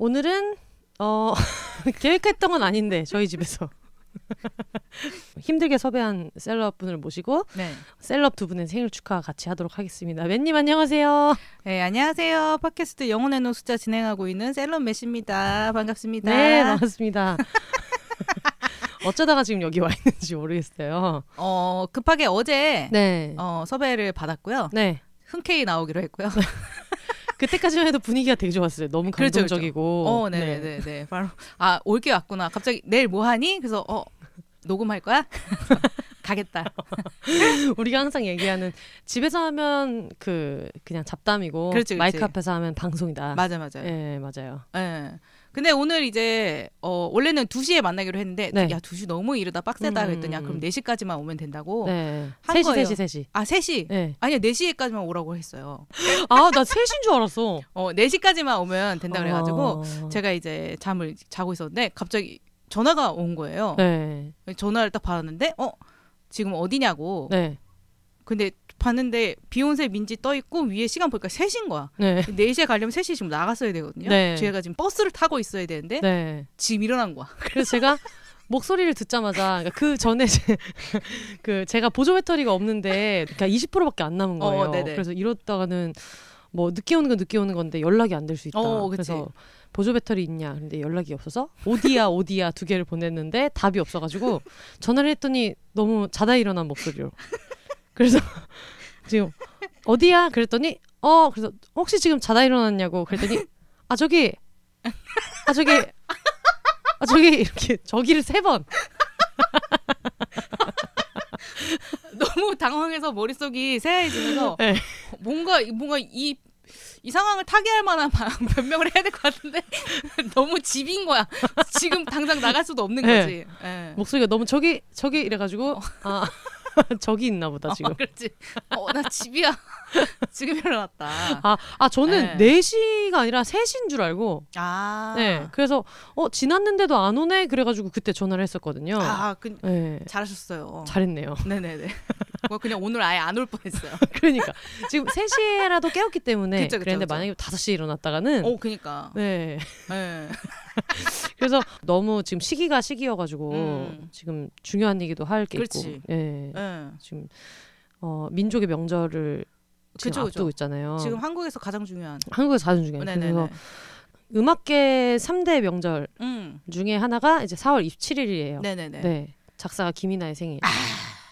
오늘은 어 계획했던 건 아닌데 저희 집에서 힘들게 섭외한 셀럽 분을 모시고 네. 셀럽 두 분의 생일 축하 같이 하도록 하겠습니다. 맨님 안녕하세요. 네, 안녕하세요. 팟캐스트 영혼의 노숙자 진행하고 있는 셀럽 메시입니다. 반갑습니다. 네, 반갑습니다. 어쩌다가 지금 여기 와 있는지 모르겠어요. 어, 급하게 어제 네. 어, 섭외를 받았고요. 네. 흔쾌히 나오기로 했고요. 그때까지만 해도 분위기가 되게 좋았어요. 너무 그렇죠, 그렇죠. 감동적이고. 어, 네, 네, 네. 바로 아, 올게 왔구나. 갑자기 내일 뭐 하니? 그래서 어, 녹음할 거야? 가겠다. 우리가 항상 얘기하는 집에서 하면 그 그냥 잡담이고 그렇지. 마이크 앞에서 하면 방송이다. 맞아, 맞아. 예, 맞아요. 예. 근데 오늘 이제 어 원래는 2시에 만나기로 했는데 네. 야, 2시 너무 이르다 빡세다 음. 그랬더니 야, 그럼 4시까지만 오면 된다고. 네. 한 3시, 거예요. 3시, 3시. 아, 3시. 네. 아니야, 4시까지만 오라고 했어요. 아, 나 3시인 줄 알았어. 어, 4시까지만 오면 된다 그래 가지고 어. 제가 이제 잠을 자고 있었는데 갑자기 전화가 온 거예요. 네. 전화를 딱 받았는데 어 지금 어디냐고. 네. 근데 봤는데 비욘세 민지 떠 있고 위에 시간 보니까 3시인 거야. 네. 4시에 가려면 3시 지금 나갔어야 되거든요. 네. 제가 지금 버스를 타고 있어야 되는데 네. 지금 일어난 거야. 그래서 제가 목소리를 듣자마자 그러니까 그 전에 제, 그 제가 보조 배터리가 없는데 그러니까 20%밖에 안 남은 거예요. 어. 그래서 이러다가는 뭐 늦게 오는 건 늦게 오는 건데 연락이 안 될 수 있다. 어. 그래서 보조 배터리 있냐? 근데 연락이 없어서 오디야 오디야 두 개를 보냈는데 답이 없어가지고 전화를 했더니 너무 자다 일어난 목소리로. 그래서 지금 어디야? 그랬더니 어 그래서 혹시 지금 자다 일어났냐고 그랬더니 아 저기 아 저기 아 저기 이렇게 저기를 세 번. 너무 당황해서 머릿속이 새하얘지면서 네. 뭔가 뭔가 이 이 상황을 타개할 만한 변명을 해야 될 것 같은데 너무 집인 거야. 지금 당장 나갈 수도 없는 네. 거지. 예. 목소리가 너무 저기 저기 이래가지고 아 저기 있나 보다 지금. 어, 그렇지. 어, 나 집이야. 지금 일어났다. 아, 아 저는 네. 4시가 아니라 3시인 줄 알고 아. 네 그래서 어 지났는데도 안 오네 그래 가지고 그때 전화를 했었거든요. 아, 그, 네 잘하셨어요. 잘했네요. 네 네 네. 뭐 그냥 오늘 아예 안 올 뻔했어요. 그러니까 지금 3시에라도 깨웠기 때문에 그쵸, 그쵸, 그랬는데 그쵸. 만약에 5시에 일어났다가는 어, 그니까. 네 네. 그래서 너무 지금 시기가 시기여가지고 음. 지금 중요한 얘기도 할 게 있고 그렇지. 예 네. 지금 어 민족의 명절을 지금 그쵸, 앞두고 그쵸. 있잖아요. 지금 한국에서 가장 중요한. 한국에서 자주 중요해요. 네네네. 그래서 음악계 3대 명절 음. 중에 하나가 이제 4월 27일이에요. 네네네. 네. 작사가 김이나의 생일.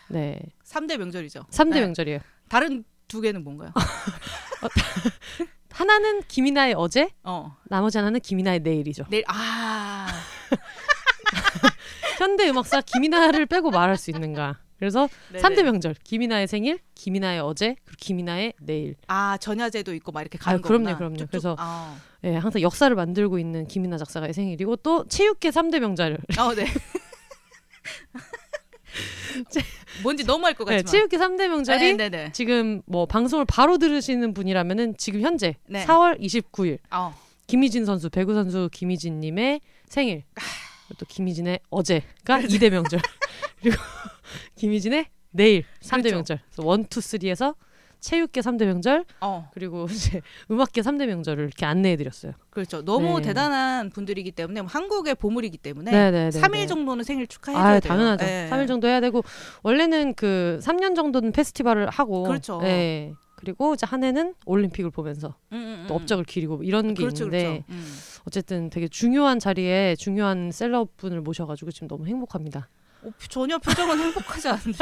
네. 3대 명절이죠. 3대 네. 명절이에요. 다른 두 개는 뭔가요? 하나는 김이나의 어제, 어. 나머지 하나는 김이나의 내일이죠. 내일 아. 현대 음악사 김이나를 빼고 말할 수 있는가? 그래서 네네. 3대 명절. 김이나의 생일, 김이나의 어제, 그리고 김이나의 내일. 아, 전야제도 있고 막 이렇게 가는 아유, 그럼요, 거구나. 그럼요. 쭉쭉. 그래서 아. 예, 항상 역사를 만들고 있는 김이나 작사가의 생일이고 또 체육계 3대 명절. 어, 네. 뭔지 너무 알것 네, 같지만. 체육계 3대 명절이 네, 네, 네. 지금 뭐 방송을 바로 들으시는 분이라면은 지금 현재 네. 4월 29일 어. 김희진 선수 배구 선수 김희진 님의 생일 그리고 또 김희진의 어제가 2대 명절 그리고 김희진의 내일 3대 그렇죠. 명절 그래서 1, 2, 3에서 체육계 3대 명절 어. 그리고 이제 음악계 3대 명절을 이렇게 안내해 드렸어요. 그렇죠. 너무 네. 대단한 분들이기 때문에 한국의 보물이기 때문에 네네네. 3일 정도는 생일 축하해 줘야 아, 돼요. 당연하죠. 네. 3일 정도 해야 되고 원래는 그 3년 정도는 페스티벌을 하고 그렇죠. 네. 그리고 이제 한 해는 올림픽을 보면서 음, 음, 또 음. 업적을 기리고 이런 게 그렇죠, 있는데 그렇죠. 음. 어쨌든 되게 중요한 자리에 중요한 셀럽 분을 모셔가지고 지금 너무 행복합니다. 어, 전혀 표정은 행복하지 않은데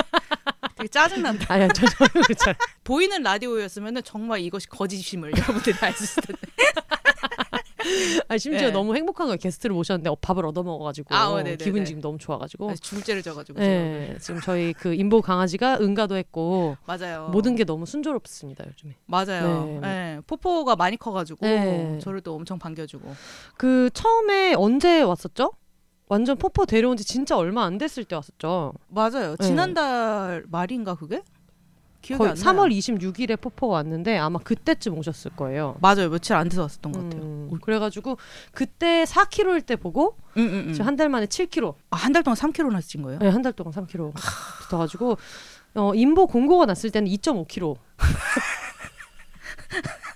되게 짜증난다. 아니 저 저는 그렇죠. 보이는 라디오였으면 정말 이것이 거짓임을 여러분들이 있을 텐데. 아니, 심지어 네. 너무 행복한 거예요. 게스트를 모셨는데 어, 밥을 얻어 먹어가지고 아, 어. 기분이 지금 너무 좋아가지고. 아, 죽을죄를 져가지고 네, 지금 저희 그 인보 강아지가 응가도 했고. 맞아요. 모든 게 너무 순조롭습니다 요즘에. 맞아요. 네. 네. 포포가 많이 커가지고 네. 저를 또 엄청 반겨주고. 그 처음에 언제 왔었죠? 완전 포포 데려온 지 진짜 얼마 안 됐을 때 왔었죠. 맞아요. 네. 지난달 말인가 그게? 기억이 거의 안 3월 나요. 26일에 포포가 왔는데 아마 그때쯤 오셨을 거예요. 맞아요. 며칠 안 돼서 왔었던 것 같아요. 음, 그래가지고 그때 4kg일 때 보고 응, 응, 응. 지금 한 달 만에 7kg. 아, 한 달 동안 3kg나 찐 거예요? 네, 한 달 동안 3kg 붙어가지고 어, 인보 공고가 났을 때는 2.5kg.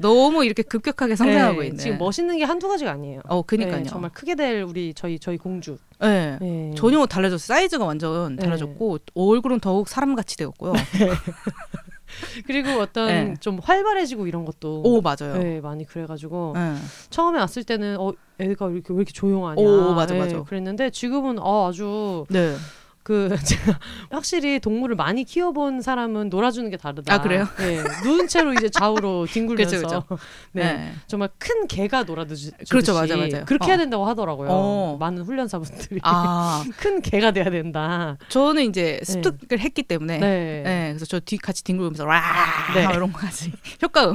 너무 이렇게 급격하게 성장하고 네, 있네. 지금 멋있는 게 한두 가지가 아니에요. 어, 그니까요. 네, 정말 크게 될 우리 저희 저희 공주. 네. 네. 전혀 달라졌어요. 사이즈가 완전 네. 달라졌고 얼굴은 더욱 사람같이 되었고요. 그리고 어떤 네. 좀 활발해지고 이런 것도 오 맞아요. 네, 많이 그래가지고 네. 처음에 왔을 때는 어 애가 이렇게 왜 이렇게 조용하냐. 오, 맞아, 네, 맞아. 그랬는데 지금은 어, 아주 네. 그 제가 확실히 동물을 많이 키워본 사람은 놀아주는 게 다르다. 아, 그래요? 네, 누운 채로 이제 좌우로 뒹굴면서 그쵸, 네. 네. 정말 큰 개가 놀아주지. 그렇죠, 맞아, 맞아요. 그렇게 어. 해야 된다고 하더라고요. 어. 많은 훈련사분들이 아 큰 개가 돼야 된다. 저는 이제 습득을 했기 때문에 네. 네. 그래서 저 뒤 같이 뒹굴면서 와 네. 이런 거까지 효과음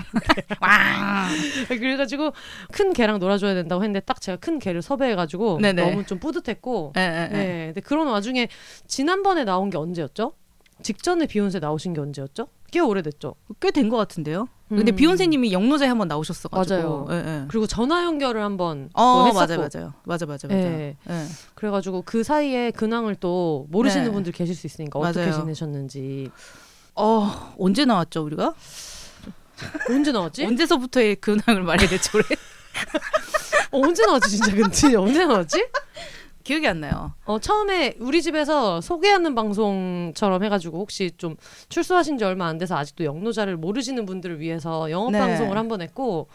와 그래가지고 큰 개랑 놀아줘야 된다고 했는데 딱 제가 큰 개를 섭외해가지고 네네. 너무 좀 뿌듯했고. 네, 네, 네. 네. 근데 그런 와중에 지난번에 나온 게 언제였죠? 직전에 비욘세 나오신 게 언제였죠? 꽤 오래됐죠. 꽤 된 것 같은데요. 근데 음. 비욘세님이 영노자에 한번 나오셨어가지고 맞아요. 예, 예. 그리고 전화 연결을 한번 또어 했었고. 맞아요 맞아요 맞아 맞아 맞아. 네. 예. 그래가지고 그 사이에 근황을 또 모르시는 네. 분들 계실 수 있으니까 어떻게 맞아요. 지내셨는지 어 언제 나왔죠 우리가? 언제 나왔지? 언제서부터의 근황을 말해야 될지 모르. 어, 언제 나왔지 진짜 근데 언제 나왔지? 기억이 안 나요. 어 처음에 우리 집에서 소개하는 방송처럼 해가지고 혹시 좀 출소하신 지 얼마 안 돼서 아직도 영노자를 모르시는 분들을 위해서 영업 네. 방송을 한 번 했고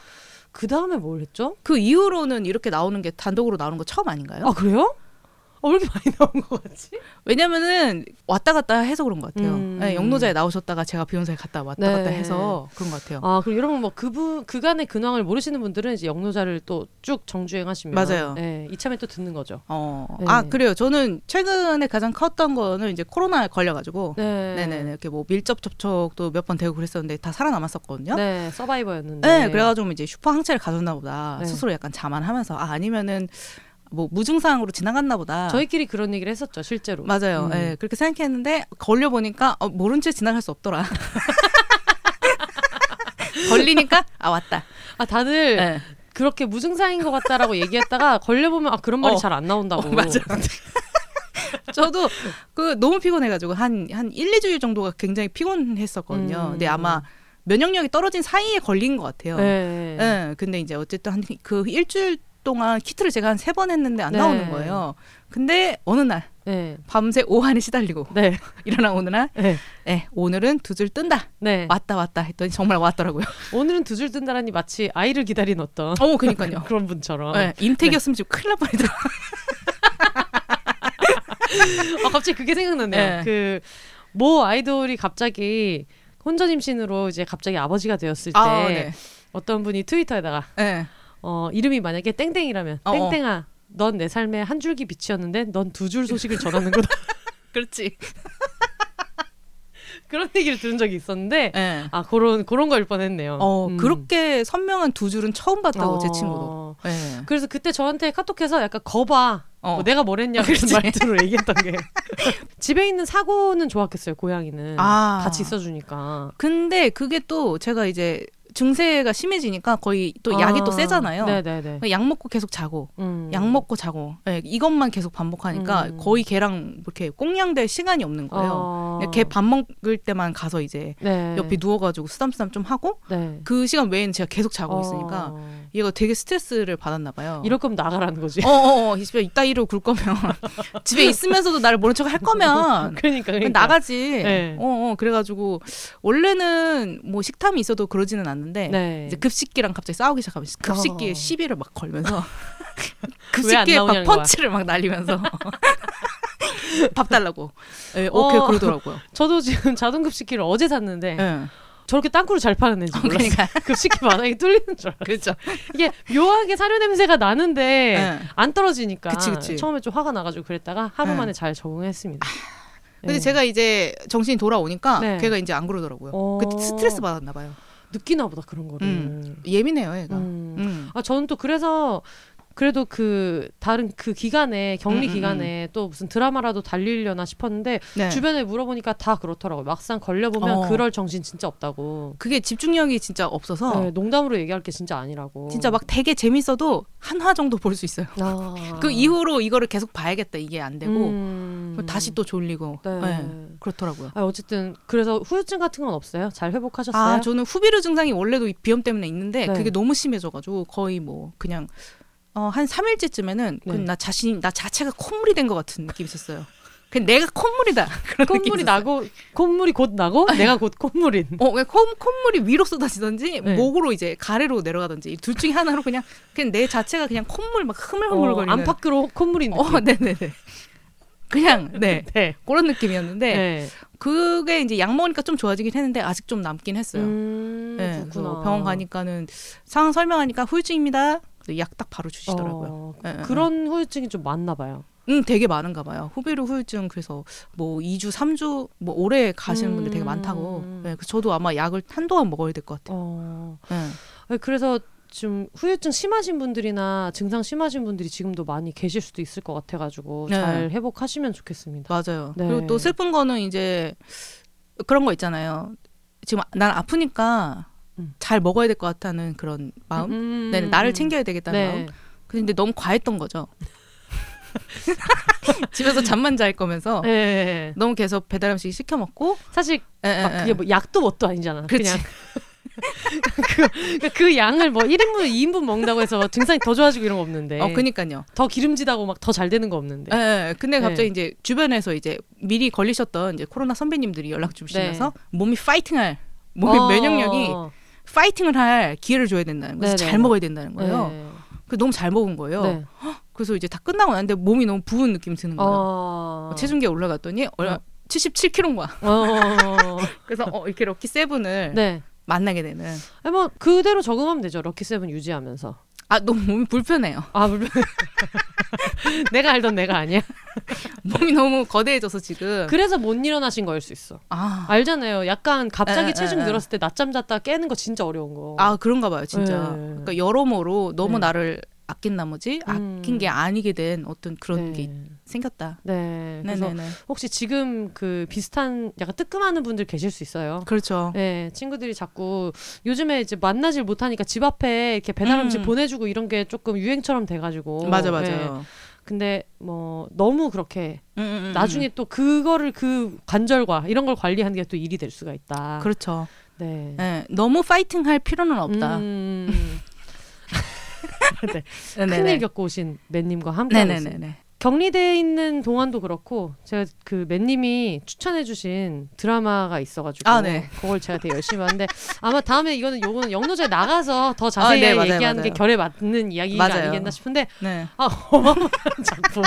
그 다음에 뭘 했죠? 그 이후로는 이렇게 나오는 게 단독으로 나오는 거 처음 아닌가요? 아 그래요? 어, 왜 이렇게 많이 나온 것 같지? 왜냐면은 왔다 갔다 해서 그런 것 같아요. 음. 네, 영노자에 나오셨다가 제가 비욘세에 갔다 왔다 네. 갔다 해서 그런 것 같아요. 아 그리고 여러분 뭐 그분 그간의 근황을 모르시는 분들은 이제 영노자를 또 쭉 정주행하시면 맞아요. 네, 이참에 또 듣는 거죠. 어. 네. 아 그래요. 저는 최근에 가장 컸던 거는 이제 코로나에 걸려가지고 네, 네네네 이렇게 뭐 밀접 접촉도 몇 번 되고 그랬었는데 다 살아남았었거든요. 네, 서바이버였는데. 네, 그래가지고 이제 슈퍼 항체를 가졌나 보다 네. 스스로 약간 자만하면서 아 아니면은 뭐 무증상으로 지나갔나 보다. 저희끼리 그런 얘기를 했었죠, 실제로. 맞아요. 음. 예, 그렇게 생각했는데 걸려 보니까 어, 모른 채 지나갈 수 없더라. 걸리니까 아 왔다. 아 다들 예. 그렇게 무증상인 것 같다라고 얘기했다가 걸려보면 아 그런 말이 어. 잘안 나온다고. 어, 맞아. 저도 그 너무 피곤해가지고 한한 1, 2주일 정도가 굉장히 피곤했었거든요. 음. 근데 아마 면역력이 떨어진 사이에 걸린 것 같아요. 네. 예, 근데 이제 어쨌든 한 그 일주일 동안 키트를 제가 한 세 번 했는데 안 네. 나오는 거예요. 근데 어느 날 네. 밤새 오한에 시달리고 네. 일어나 오는 날, 네. 예, 오늘은 두 줄 뜬다. 네. 왔다 왔다 했더니 정말 왔더라고요. 오늘은 두 줄 뜬다라니 마치 아이를 기다린 어떤 어, 그니까요. 그런 분처럼. 예, 임택이었으면 지금 큰일 날 뻔했더라. 아 갑자기 그게 생각나네요. 네. 그모 아이돌이 갑자기 혼전 임신으로 이제 갑자기 아버지가 되었을 때 아, 네. 어떤 분이 트위터에다가 예. 어 이름이 만약에 땡땡이라면 어, 어. 땡땡아 넌 내 삶의 한 줄기 빛이었는데 넌 두 줄 소식을 전하는 거다. 그렇지. 그런 얘기를 들은 적이 있었는데 예. 아 그런 그런 거일 뻔했네요. 어, 음. 그렇게 선명한 두 줄은 처음 봤다고 제 어. 친구도. 예. 그래서 그때 저한테 카톡해서 약간 거봐. 어. 뭐 내가 뭘 했냐 그런. 말투로 얘기했던 게 집에 있는 사고는 좋았겠어요 고양이는 아. 같이 있어주니까 근데 그게 또 제가 이제 증세가 심해지니까 거의 또 약이 또 세잖아요. 네네네 약 먹고 계속 자고 음. 약 먹고 자고 예, 이것만 계속 반복하니까 음. 거의 걔랑 이렇게 꽁냥될 시간이 없는 거예요. 어. 그냥 걔밥 먹을 때만 가서 이제 네. 옆에 누워가지고 쓰담쓰담 좀 하고 네. 그 시간 외에는 제가 계속 자고 있으니까 어. 얘가 되게 스트레스를 받았나 봐요. 이럴 거면 나가라는 거지 어 어 어 집에 이따위로 굴 거면 집에 있으면서도 나를 모른 척 할 거면 그러니까, 그러니까. 나가지. 네. 어 어 그래가지고 원래는 뭐 식탐이 있어도 그러지는 않는 데 네. 이제 급식기랑 갑자기 싸우기 시작하면 급식기에 어. 시비를 막 걸면서 급식기에 막 나오냐는 거야. 펀치를 막 날리면서 밥 달라고. 걔 어. 그러더라고요. 저도 지금 자동급식기를 어제 샀는데 예. 저렇게 땅굴을 잘 파는 애인지 몰랐어요. 그러니까 급식기 바닥이 뚫리는 줄 알았어요. 그렇죠. 이게 묘하게 사료 냄새가 나는데 네. 안 떨어지니까 그치, 그치. 처음에 좀 화가 나가지고 그랬다가 하루 네. 만에 잘 적응했습니다. 근데 네. 제가 이제 정신이 돌아오니까 네. 걔가 이제 안 그러더라고요. 어. 그때 스트레스 받았나 봐요. 느끼나 보다 그런 거를. 음. 예민해요, 얘가. 음. 음. 아 저는 또 그래서 그래도 그 다른 그 기간에 격리 음, 음, 기간에 또 무슨 드라마라도 달리려나 싶었는데 네. 주변에 물어보니까 다 그렇더라고요. 막상 걸려보면 어. 그럴 정신 진짜 없다고. 그게 집중력이 진짜 없어서 네, 농담으로 얘기할 게 진짜 아니라고. 진짜 막 되게 재밌어도 한 화 정도 볼 수 있어요. 아. 그 이후로 이거를 계속 봐야겠다 이게 안 되고 음. 다시 또 졸리고 네. 네, 그렇더라고요. 아, 어쨌든 그래서 후유증 같은 건 없어요? 잘 회복하셨어요? 아 저는 후비루 증상이 원래도 이 비염 때문에 있는데 네. 그게 너무 심해져가지고 거의 뭐 그냥 어, 한 3일째쯤에는 네. 나 자신 나 자체가 콧물이 된 것 같은 느낌이 있었어요. 그냥 내가 콧물이다 그런 콧물이. 나고 콧물이 곧 나고 내가 곧 콧물인. 어, 그냥 콧, 콧물이 위로 쏟아지던지 네. 목으로 이제 가래로 내려가던지 이둘 중에 하나로 그냥 그냥 내 자체가 그냥 콧물 막 흐물흐물거리는. 어, 안팎으로 콧물인 느낌. 어, 네네네. 그냥 네 네. 그런 느낌이었는데 네. 그게 이제 약 먹으니까 좀 좋아지긴 했는데 아직 좀 남긴 했어요. 음, 네. 그래서 병원 가니까는 상황 설명하니까 후유증입니다. 약 딱 바로 주시더라고요. 어, 네, 네, 그런 후유증이 좀 많나 봐요. 응, 되게 많은가 봐요. 후비루 후유증 그래서 뭐 2주, 3주 뭐 오래 가시는 분들 되게 음. 많다고. 네, 저도 아마 약을 한동안 먹어야 될 것 같아요. 어. 네. 그래서 좀 후유증 심하신 분들이나 증상 심하신 분들이 지금도 많이 계실 수도 있을 것 같아가지고 네. 잘 회복하시면 좋겠습니다. 맞아요. 네. 그리고 또 슬픈 거는 이제 그런 거 있잖아요. 지금 난 아프니까 음. 잘 먹어야 될 것 같다는 그런 마음. 음, 네, 나를 챙겨야 되겠다는 네. 마음. 근데 너무 과했던 거죠. 집에서 잠만 잘 거면서 네. 너무 계속 배달 음식 시켜 먹고 사실 에, 에, 막 에. 그게 뭐 약도 뭣도 아니잖아. 그치. 그냥 그, 그 양을 뭐 1인분, 2인분 먹는다고 해서 증상이 더 좋아지고 이런 거 없는데. 어 그니까요. 더 기름지다고 막 더 잘 되는 거 없는데. 예, 예. 근데 네. 갑자기 이제 주변에서 이제 미리 걸리셨던 이제 코로나 선배님들이 연락 주시면서 몸이 파이팅할 몸의 어. 면역력이 파이팅을 할 기회를 줘야 된다는 거예요. 잘 먹어야 된다는 거예요. 네. 그 너무 잘 먹은 거예요. 네. 그래서 이제 다 끝나고 났는데 몸이 너무 부은 느낌 드는 거예요. 어. 체중계 올라갔더니 얼마 어. 77kg인 거야. 어. 그래서 어, 이렇게 lucky seven을 네. 만나게 되는. 아니, 뭐 그대로 적응하면 되죠. lucky seven 유지하면서. 아 너무 몸이 불편해요. 아 물론 내가 알던 내가 아니야. 몸이 너무 거대해져서 지금. 그래서 못 일어나신 거일 수 있어. 아, 알잖아요. 약간 갑자기 에, 에, 체중 에. 늘었을 때 낮잠 잤다 깨는 거 진짜 어려운 거. 아 그런가 봐요 진짜. 네. 그러니까 여러모로 너무 네. 나를 아낀 나머지 음. 아낀 게 아니게 된 어떤 그런 네. 게 생겼다. 네. 그래서 네네네. 혹시 지금 그 비슷한 약간 뜨끔하는 분들 계실 수 있어요. 그렇죠. 네, 친구들이 자꾸 요즘에 이제 만나질 못하니까 집 앞에 이렇게 배달 음식 음. 보내주고 이런 게 조금 유행처럼 돼가지고. 맞아 네. 맞아요. 근데 뭐 너무 그렇게 음, 음, 음, 나중에 또 그거를 그 관절과 이런 걸 관리하는 게 또 일이 될 수가 있다. 음. 그렇죠. 네. 네, 너무 파이팅 할 필요는 없다. 음, 네. 네네네. 큰일 겪고 오신 맨님과 함께. 네네네. 격리돼 있는 동안도 그렇고 제가 그 맨님이 추천해주신 드라마가 있어가지고 아, 네. 그걸 제가 되게 열심히 봤는데 아마 다음에 이거는 요거는 영노제 나가서 더 자세히 네, 맞아요, 얘기하는 게 맞아요. 결에 맞는 이야기가 맞아요. 아니겠나 싶은데 네. 아 어마어마한 작품.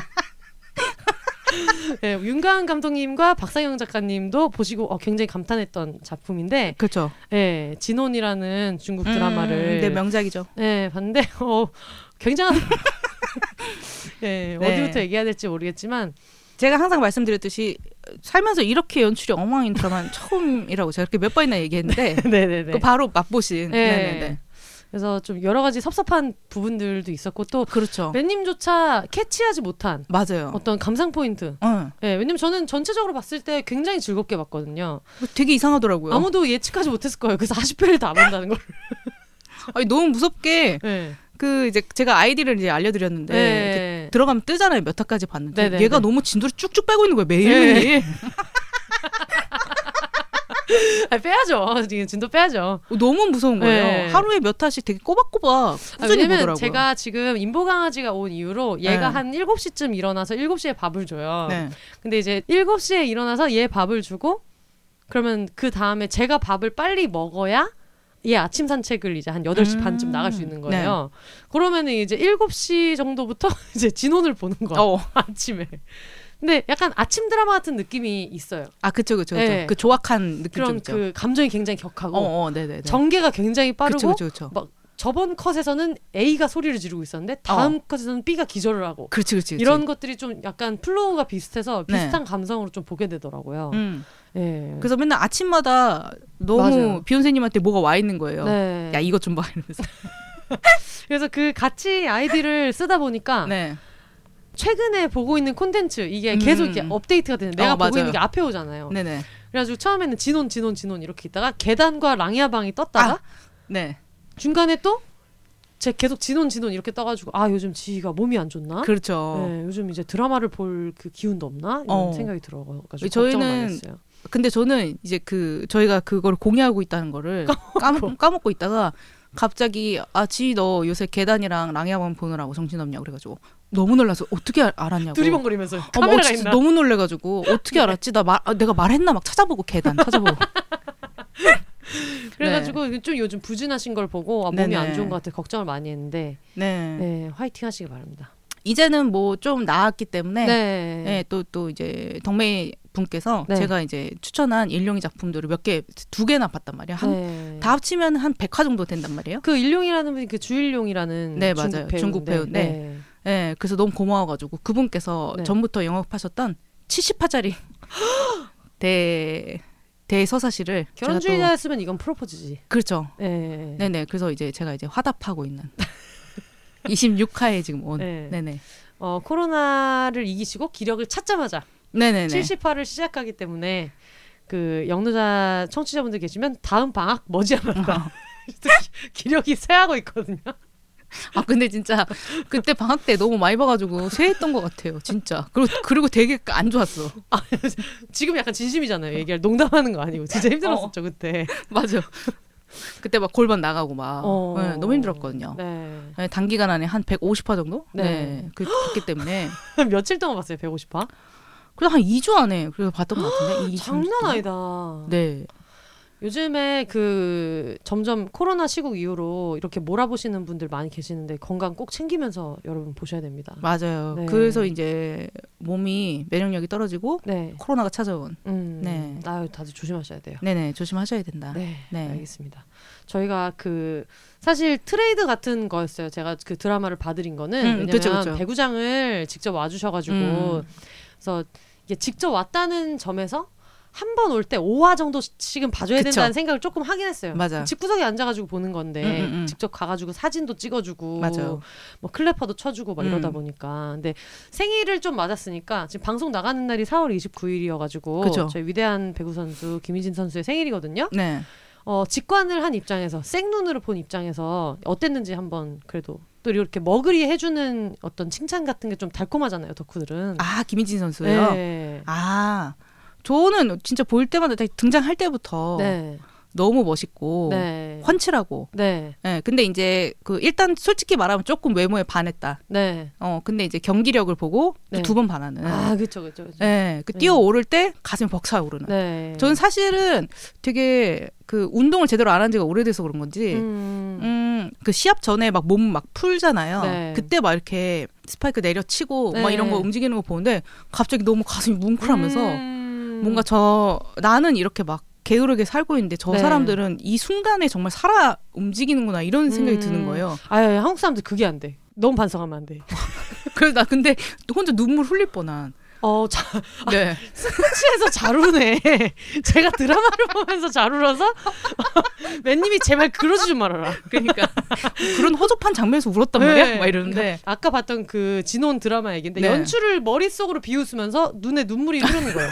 네, 윤가은 감독님과 박상영 작가님도 보시고 어, 굉장히 감탄했던 작품인데, 그렇죠. 예, 진혼이라는 중국 드라마를 네 명작이죠. 네, 봤는데 어, 굉장한 예, 네. 어디부터 얘기해야 될지 모르겠지만 제가 항상 말씀드렸듯이 살면서 이렇게 연출이 엉망인 드라마는 처음이라고 제가 그렇게 몇 번이나 얘기했는데 네 네네. 그 바로 맛보신. 네. 네 네 네. 그래서 좀 여러 가지 섭섭한 부분들도 있었고 또 그렇죠. 맷님조차 캐치하지 못한 맞아요. 어떤 감상 포인트. 어. 예, 왜냐면 저는 전체적으로 봤을 때 굉장히 즐겁게 봤거든요. 되게 이상하더라고요. 아무도 예측하지 못했을 거예요. 그래서 40회를 다 본다는 걸. 아니, 너무 무섭게 예. 그 이제 제가 아이디를 이제 알려드렸는데 예. 들어가면 뜨잖아요 몇 화까지 봤는데 네네네. 얘가 너무 진도를 쭉쭉 빼고 있는 거예요 매일매일 아, 빼야죠. 지금 진도 빼야죠. 너무 무서운 거예요 네. 하루에 몇 화씩 되게 꼬박꼬박 아, 꾸준히 보더라고요 제가 지금 인보 강아지가 온 이후로 얘가 네. 한 7시쯤 일어나서 7시에 밥을 줘요. 네. 근데 이제 7시에 일어나서 얘 밥을 주고 그러면 그 다음에 제가 밥을 빨리 먹어야 얘 아침 산책을 이제 한 8시 음. 반쯤 나갈 수 있는 거예요. 그러면은 이제 7시 정도부터 이제 진혼을 보는 거야. 어. 아침에. 근데 약간 아침 드라마 같은 느낌이 있어요. 아 그쵸 그쵸 그쵸. 네. 그 조악한 느낌 좀 그런 있죠. 그 감정이 굉장히 격하고 어, 어, 네네네. 전개가 굉장히 빠르고 그쵸 그쵸 그쵸. 막 저번 컷에서는 A가 소리를 지르고 있었는데 다음 컷에서는 B가 기절을 하고 그렇지 그렇지. 그렇지. 이런 것들이 좀 약간 flow가 비슷해서 네. 비슷한 감성으로 좀 보게 되더라고요. 음. 예. 그래서 맨날 아침마다 너무. 비욘세님한테 뭐가 와 있는 거예요. 네. 야 이것 좀 봐 이러면서. 그래서 그 같이 아이디를 쓰다 보니까 네. 최근에 보고 있는 콘텐츠 이게 음. 계속 이렇게 업데이트가 되는 내가 어, 보고 맞아요. 있는 게 앞에 오잖아요. 네네. 그래가지고 처음에는 진혼 진혼 진혼 이렇게 있다가 계단과 랑야방이 떴다가 아. 네. 중간에 또 제 계속 진혼 진혼 이렇게 떠가지고 아 요즘 지희가 몸이 안 좋나? 그렇죠. 네, 요즘 이제 드라마를 볼 그 기운도 없나 이런 어. 생각이 들어가지고 저희는 걱정을. 근데 저는 이제 그 저희가 그걸 공유하고 있다는 거를 까먹, 까먹고 있다가 갑자기 아지 너 요새 계단이랑 랑야만 보느라고 정신없냐 그래가지고 너무 놀라서 어떻게 알- 알았냐고. 두리번거리면서 어머, 카메라가 있나? 너무 놀래가지고 어떻게 알았지? 나 말, 아, 내가 말했나 막 찾아보고 계단 찾아보고. 그래가지고 좀 요즘 부진하신 걸 보고 아, 몸이 네네. 안 좋은 것 같아 걱정을 많이 했는데 네. 네 화이팅 하시기 바랍니다. 이제는 뭐 좀 나았기 때문에 네. 네, 또, 또 이제 덕매 분께서 네. 제가 이제 추천한 일용이 작품들을 몇 개, 두 개나 봤단 말이야. 한, 네. 다 합치면 한 100화 정도 된단 말이에요. 그 일용이라는 분이 그 주일용이라는 네, 중국 맞아요. 배우인데, 중국 배우인데 네. 네, 그래서 너무 고마워가지고 그분께서 네. 전부터 영업하셨던 70화짜리 대, 대서사시를 제가 또- 결혼주의자였으면 이건 프로포즈지. 그렇죠. 네. 네네. 그래서 이제 제가 이제 화답하고 있는 26화에 지금 온. 네. 네네. 어, 코로나를 이기시고 기력을 찾자마자 네네네. 70화를 시작하기 때문에 그 영노자 청취자분들 계시면 다음 방학 머지않았다. 기력이 쇠하고 있거든요. 아 근데 진짜 그때 방학 때 너무 많이 봐가지고 쇠했던 것 같아요. 진짜. 그리고 그리고 되게 안 좋았어. 지금 약간 진심이잖아요. 얘기할 농담하는 거 아니고 진짜 힘들었었죠 그때. 맞아. 그때 막 골반 나가고 막 어. 네, 너무 힘들었거든요. 네. 네, 단기간 안에 한 150화 정도? 네. 네. 그, 봤기 때문에. 며칠 동안 봤어요 150화? 그래서 한 2주 안에 그래서 봤던 것 같은데. 이 장난? 아니다. 네. 요즘에 그 점점 코로나 시국 이후로 이렇게 몰아보시는 분들 많이 계시는데 건강 꼭 챙기면서 여러분 보셔야 됩니다. 맞아요. 네. 그래서 이제 몸이 면역력이 떨어지고 네. 코로나가 찾아온. 음. 네. 아유 다들 조심하셔야 돼요. 네네. 조심하셔야 된다. 네, 네. 알겠습니다. 저희가 그 사실 트레이드 같은 거였어요. 제가 그 드라마를 봐드린 거는 음, 왜냐면 그쵸, 그쵸. 배구장을 직접 와주셔가지고 음. 그래서 이게 직접 왔다는 점에서 한 번 올 때 5화 정도씩은 봐줘야 그쵸. 된다는 생각을 조금 하긴 했어요. 맞아. 집구석에 앉아가지고 보는 건데 음, 음, 음. 직접 가가지고 사진도 찍어주고 맞아요. 뭐 clapper도 쳐주고 막 이러다 음. 보니까 근데 생일을 좀 맞았으니까 지금 방송 나가는 날이 4월 29일이어가지고 그쵸. 저희 위대한 배구 선수 김희진 선수의 생일이거든요. 네. 어, 직관을 한 입장에서 생눈으로 본 입장에서 어땠는지 한번 그래도 또 이렇게 먹으리 해주는 어떤 칭찬 같은 게 좀 달콤하잖아요 덕후들은. 아, 김민진 선수요? 네. 아, 저는 진짜 볼 때마다 등장할 때부터 네. 너무 멋있고 네. 훤칠하고. 네. 예, 근데 이제 그 일단 솔직히 말하면 조금 외모에 반했다. 네. 어, 근데 이제 경기력을 보고 네. 두번 반하는. 아, 그렇죠, 그렇죠. 그 네. 뛰어 오를 때 가슴이 벅차오르는. 네. 저는 사실은 되게 그 운동을 제대로 안 한 지가 오래돼서 그런 건지, 음. 음, 그 시합 전에 막 몸 막 풀잖아요. 네. 그때 막 이렇게 스파이크 내려치고 네. 막 이런 거 움직이는 거 보는데 갑자기 너무 가슴이 뭉클하면서 음. 뭔가 저 나는 이렇게 막 게으르게 살고 있는데 저 네. 사람들은 이 순간에 정말 살아 움직이는구나 이런 생각이 음. 드는 거예요. 아, 한국 사람들 그게 안 돼. 너무 반성하면 안 돼. 그래서 나 근데 혼자 눈물 흘릴 뻔한. 어, 자, 네. 스포츠에서 잘 우네. 제가 드라마를 보면서 잘 울어서 맨님이 제발 그러지 좀 말아라. 그러니까 그런 허접한 장면에서 울었단 말이야. 네. 막 이러는데 그러니까 아까 봤던 그 진혼 드라마 얘기인데 네. 연출을 머릿 속으로 비웃으면서 눈에 눈물이 흐르는 거예요.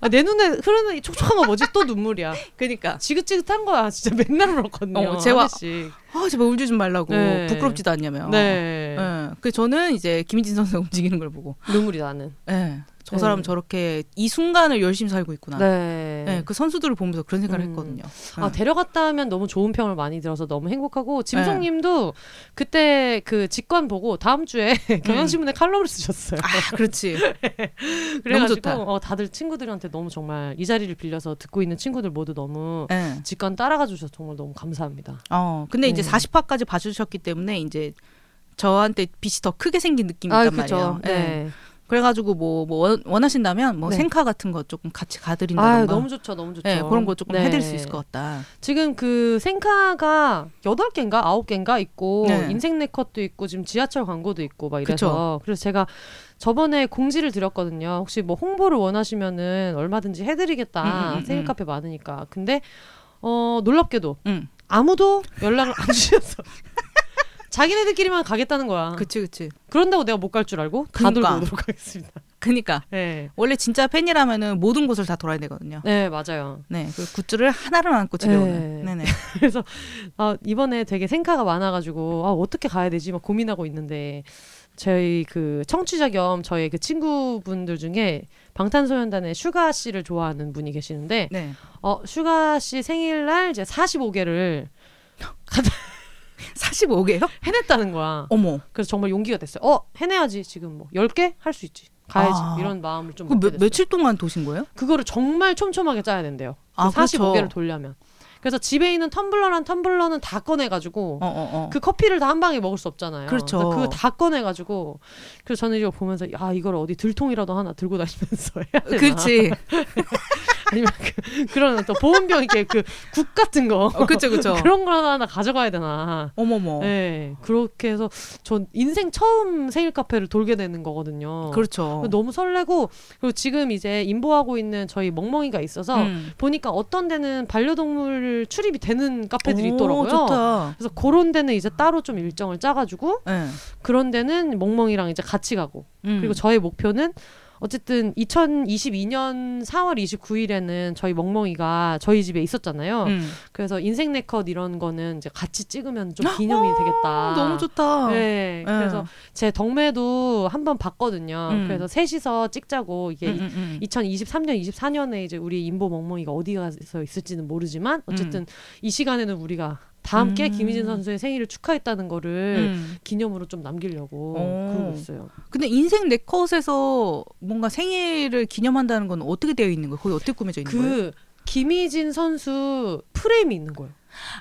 아, 내 눈에 흐르는 이 촉촉한 거 뭐지? 또 눈물이야. 그러니까 지긋지긋한 거야. 진짜 맨날 울었거든요. 어, 번씩. 아 제발 울지 좀 말라고 네. 부끄럽지도 않냐며. 네. 예. 그 저는 이제 김희진 선수가 움직이는 걸 보고, 눈물이 나는. 예. 저 네. 사람 저렇게 이 순간을 열심히 살고 있구나. 네. 예, 그 선수들을 보면서 그런 생각을 음. 했거든요. 아 예. 데려갔다 하면 너무 좋은 평을 많이 들어서 너무 행복하고 네. 짐송 님도 그때 그 직관 보고 다음 주에 경향신문에 칼럼을 쓰셨어요. 아, 그렇지. 그래가지고. 어, 다들 친구들한테 너무 정말 이 자리를 빌려서 듣고 있는 친구들 모두 너무 예. 직관 따라가 주셔서 정말 너무 감사합니다. 어, 근데 이제 네. 40화까지 봐주셨기 때문에 이제 저한테 빛이 더 크게 생긴 느낌이 아, 그죠. 말이에요. 예. 네. 그래가지고 뭐, 뭐 원- 원하신다면 뭐 네. 생카 같은 거 조금 같이 가드린다던가. 아 너무 좋죠, 너무 좋죠. 네, 그런 거 조금 네. 해드릴 수 있을 것 같다. 지금 그 생카가 여덟 개인가 아홉 개인가 있고 네. 인생 네컷도 있고 지금 지하철 광고도 있고 막 이래서 그쵸. 그래서 제가 저번에 공지를 드렸거든요. 혹시 뭐 홍보를 원하시면은 얼마든지 해드리겠다. 음, 음, 음, 생일 음. 카페 많으니까. 근데 어 놀랍게도 응, 아무도 연락을 안 주셨어. 자기네들끼리만 가겠다는 거야. 그치 그치. 그런다고 내가 못 갈 줄 알고 다 그러니까. 돌고 오도록 하겠습니다. 그니까 네. 원래 진짜 팬이라면은 모든 곳을 다 돌아야 되거든요. 네, 맞아요. 네, 그 굿즈를 하나를 안고 집에 네. 오는. 네네. 그래서 아, 이번에 되게 생카가 많아가지고 아, 어떻게 가야 되지 막 고민하고 있는데 저희 그 청취자 겸 저희 그 친구분들 중에 방탄소년단의 슈가 씨를 좋아하는 분이 계시는데 네. 어 슈가 씨 생일날 이제 45개를 45개요? 해냈다는 거야. 어머. 그래서 정말 용기가 됐어요. 어 해내야지 지금 뭐 10개 할 수 있지. 가야지 아. 이런 마음을 좀그 며, 됐어요. 며칠 동안 도신 거예요? 그거를 정말 촘촘하게 짜야 된대요. 아, 45개를 그렇죠. 돌려면. 그래서 집에 있는 텀블러랑 텀블러는 다 꺼내가지고 어, 어, 어. 그 커피를 다 한 방에 먹을 수 없잖아요. 그렇죠. 그래서 그거 다 꺼내가지고 그래서 저는 이거 보면서 야 이걸 어디 들통이라도 하나 들고 다니면서 해야 되나? 그렇지. 아니면 그, 그런 또 보온병 이렇게 그 국 같은 거 어, 그쵸, 그쵸. 그런 거 하나 가져가야 되나? 어머머. 네 그렇게 해서 전 인생 처음 생일 카페를 돌게 되는 거거든요. 그렇죠. 너무 설레고 그리고 지금 이제 인보하고 있는 저희 멍멍이가 있어서 음. 보니까 어떤 데는 반려동물 출입이 되는 카페들이 오, 있더라고요. 좋다. 그래서 그런 데는 이제 따로 좀 일정을 짜가지고 네. 그런 데는 멍멍이랑 이제 같이 가고 음. 그리고 저의 목표는 어쨌든 2022년 4월 29일에는 저희 멍멍이가 저희 집에 있었잖아요. 음. 그래서 인생 네컷 이런 거는 이제 같이 찍으면 좀 기념이 되겠다. 어, 너무 좋다. 네, 네. 그래서 제 덕매도 한 번 봤거든요. 음. 그래서 셋이서 찍자고 이게 음, 음, 음. 2023년, 24년에 이제 우리 인보 멍멍이가 어디 가서 있을지는 모르지만 어쨌든 이 시간에는 우리가 다 함께 음. 김희진 선수의 생일을 축하했다는 거를 음. 기념으로 좀 남기려고 오. 그러고 있어요. 근데 인생 네컷에서 뭔가 생일을 기념한다는 건 어떻게 되어 있는 거예요? 거기 어떻게 꾸며져 있는 거예요? 그 김희진 선수 프레임이 있는 거예요.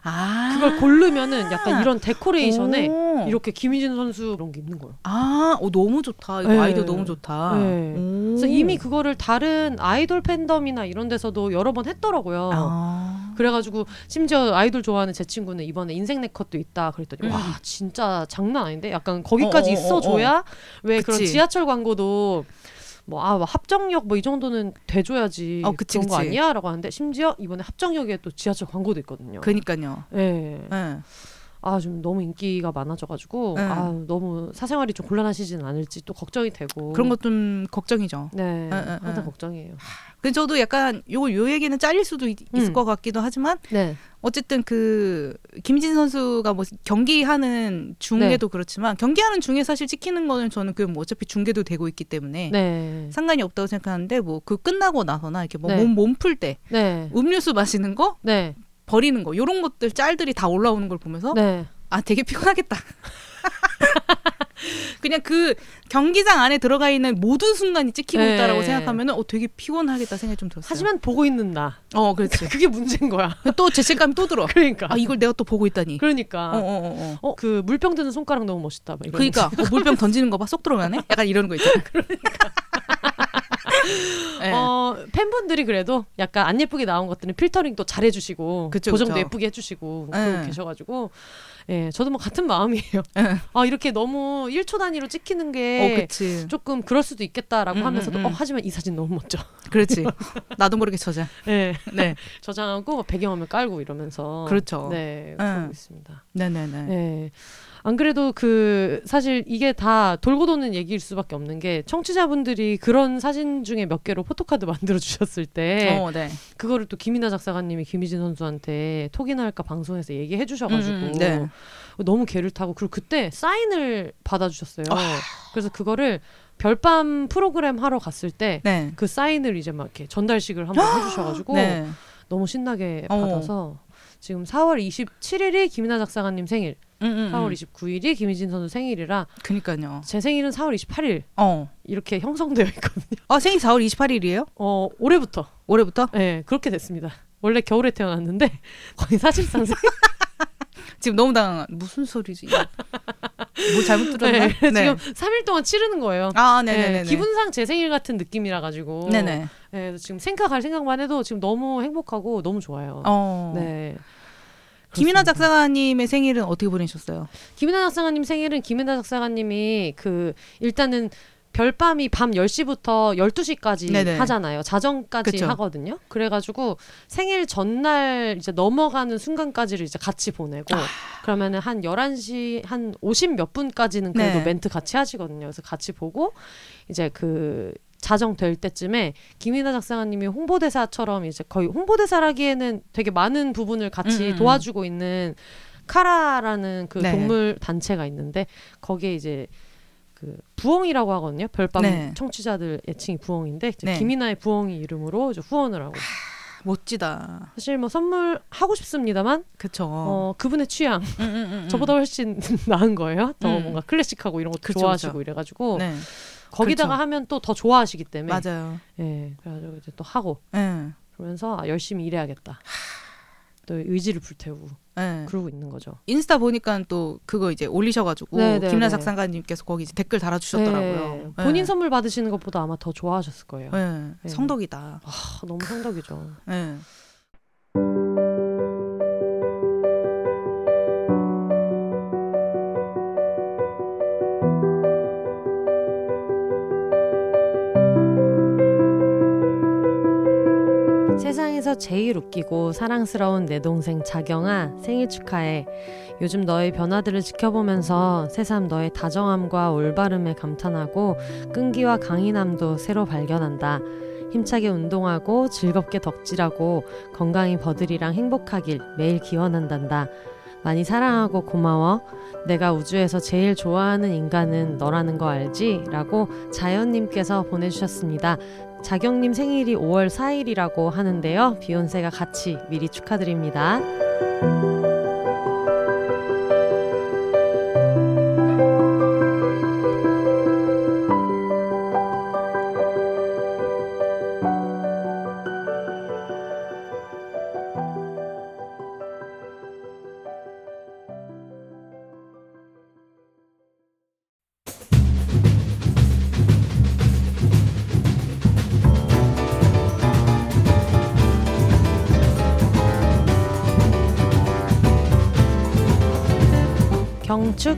아. 그걸 고르면은 약간 이런 데코레이션에 오. 이렇게 김희진 선수 그런 게 있는 거예요. 아, 어, 너무 좋다. 이거 네. 아이디어 너무 좋다. 네. 오. 그래서 이미 그거를 다른 아이돌 팬덤이나 이런 데서도 여러 번 했더라고요. 아. 그래가지고 심지어 아이돌 좋아하는 제 친구는 이번에 인생 네컷도 있다 그랬더니 음. 와 진짜 장난 아닌데 약간 거기까지 어, 어, 어, 있어줘야 왜 그런 그치. 지하철 광고도 뭐아 합정역 뭐 이 정도는 돼줘야지 어, 그치, 그런 거 그치. 아니야라고 하는데 심지어 이번에 합정역에 또 지하철 광고도 있거든요. 그니까요. 예. 네. 아 좀 너무 인기가 많아져가지고 네. 아 너무 사생활이 좀 곤란하시진 않을지 또 걱정이 되고 그런 것 좀 걱정이죠. 네 에, 에, 에. 항상 걱정이에요. 근데 저도 약간 요, 요 얘기는 잘릴 수도 있, 음. 을것 같기도 하지만 네. 어쨌든 그 김진 선수가 뭐 경기하는 중계도 그렇지만 경기하는 중에 사실 찍히는 거는 저는 그 뭐 어차피 중계도 되고 있기 때문에 네. 상관이 없다고 생각하는데 뭐 그 끝나고 나서나 이렇게 뭐 네. 몸몸 풀때 네. 음료수 마시는 거 네. 버리는 거 요런 것들 짤들이 다 올라오는 걸 보면서 네. 아 되게 피곤하겠다. 그냥 그 경기장 안에 들어가 있는 모든 순간이 찍히고 네. 있다라고 생각하면 어 되게 피곤하겠다 생각이 좀 들었어요. 하지만 보고 있는 나. 어 그렇지. 그게 문제인 거야. 또 죄책감이 또 들어. 그러니까. 아 이걸 내가 또 보고 있다니. 그러니까. 어어 어. 어. 어, 그 물병 드는 손가락 너무 멋있다. 막. 그러니까 어, 물병 던지는 거 봐 쏙 들어가네. 약간 이런 거 있잖아. 그러니까. 네. 어, 팬분들이 그래도 약간 안 예쁘게 나온 것들은 필터링 또 잘해주시고 그쵸, 고정도 그쵸. 예쁘게 해주시고 네. 그러고 계셔가지고 예, 저도 뭐 같은 마음이에요. 네. 아 이렇게 너무 1초 단위로 찍히는 어게 그치. 조금 그럴 수도 있겠다라고 음, 하면서도 음, 음. 어, 하지만 이 사진 너무 멋져. 그렇지. 나도 모르게 저자. 예, 네. 저장하고 뭐 배경화면 깔고 이러면서 그렇죠. 네, 네. 그러고 있습니다. 네네네. 네. 안 그래도 그 사실 이게 다 돌고 도는 얘기일 수밖에 없는 게 청취자분들이 그런 사진 중에 몇 개로 포토카드 만들어 주셨을 때 어 네. 그거를 또 김이나 작사가님이 김희진 선수한테 톡이나 할까 방송에서 얘기해 주셔가지고 음, 네. 너무 개를 타고 그리고 그때 사인을 받아 주셨어요. 아. 그래서 그거를 별밤 프로그램 하러 갔을 때 네. 그 사인을 이제 막 이렇게 전달식을 한번 해주셔가지고 네. 너무 신나게 어. 받아서 지금 4월 27일이 김이나 작사가님 생일, 음, 음, 4월 음. 29일이 김희진 선수 생일이라 그니까요. 제 생일은 4월 28일 어. 이렇게 형성되어 있거든요. 아 생일 4월 28일이에요? 어 올해부터 올해부터? 네 그렇게 됐습니다. 원래 겨울에 태어났는데 거의 사실상 생- 지금 너무 당황. 무슨 소리지? 뭐 잘못 들었네. 네, 지금 3일 동안 치르는 거예요. 아, 네, 네네 네. 기분상 제 생일 같은 느낌이라 가지고. 네네. 네, 그래서 지금 생각할 생각만 해도 지금 너무 행복하고 너무 좋아요. 어. 네. 김이나. 작사가님의 생일은 어떻게 보내셨어요? 김연아 작사가님 생일은 김연아 작사가님이 그 일단은 별밤이 밤 10시부터 12시까지 네네. 하잖아요. 자정까지 그쵸. 하거든요. 그래가지고 생일 전날 이제 넘어가는 순간까지를 이제 같이 보내고 아. 그러면은 한 11시 한 50 몇 분까지는 그래도 네. 멘트 같이 하시거든요. 그래서 같이 보고 이제 그 자정 될 때쯤에 김이나 작사가님이 홍보대사처럼 이제 거의 홍보대사라기에는 되게 많은 부분을 같이 음, 음. 도와주고 있는 카라라는 그 네. 동물 단체가 있는데 거기에 이제 그 부엉이라고 하거든요. 별밤 네. 청취자들 애칭이 부엉인데 네. 김이나의 부엉이 이름으로 이제 후원을 하고 멋지다. 사실 뭐 선물 하고 싶습니다만 그쵸. 어, 그분의 취향 음, 음, 음, 음. 저보다 훨씬 나은 거예요. 더 음. 뭔가 클래식하고 이런 그쵸, 좋아하시고 그쵸. 이래가지고 네. 거기다가 그렇죠. 하면 또 더 좋아하시기 때문에 맞아요. 예 그래가지고 이제 또 하고 예. 그러면서 아, 열심히 일해야겠다. 또 의지를 불태우고 예. 그러고 있는 거죠. 인스타 보니까 또 그거 이제 올리셔가지고 네, 네, 김나 네. 작사가님께서 거기 이제 댓글 달아주셨더라고요. 네, 본인 선물 받으시는 것보다 아마 더 좋아하셨을 거예요. 예. 네. 성덕이다. 아, 너무 성덕이죠. 제일 웃기고 사랑스러운 내 동생 자경아 생일 축하해. 요즘 너의 변화들을 지켜보면서 새삼 너의 다정함과 올바름에 감탄하고 끈기와 강인함도 새로 발견한다. 힘차게 운동하고 즐겁게 덕질하고 건강히 버들이랑 행복하길 매일 기원한단다. 많이 사랑하고 고마워. 내가 우주에서 제일 좋아하는 인간은 너라는 거 알지? 라고 자연님께서 보내주셨습니다. 자경님 생일이 5월 4일이라고 하는데요. 비욘세가 같이 미리 축하드립니다.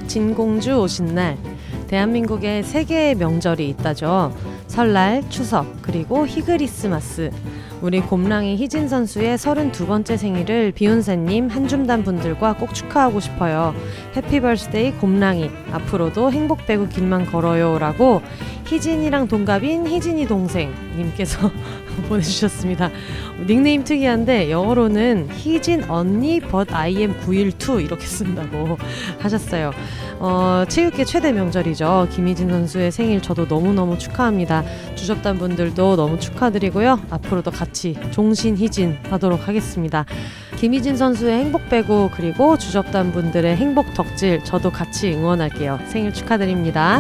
진공주 오신 날 대한민국에 세 개의 명절이 있다죠. 설날, 추석, 그리고 희그리스마스. 우리 곰랑이 희진 선수의 32번째 생일을 비혼세님, 한줌단 분들과 꼭 축하하고 싶어요. happy birthday 곰랑이. 앞으로도 행복 배구 길만 걸어요. 라고 희진이랑 동갑인 희진이 동생님께서 보내주셨습니다. 닉네임 특이한데 영어로는 희진 언니 but I am 912 이렇게 쓴다고 하셨어요. 어, 체육계 최대 명절이죠. 김희진 선수의 생일 저도 너무너무 축하합니다. 주접단 분들도 너무 축하드리고요. 앞으로도 같이 종신 희진 하도록 하겠습니다. 김희진 선수의 행복 배구 그리고 주접단 분들의 행복 덕질 저도 같이 응원할게요. 생일 축하드립니다.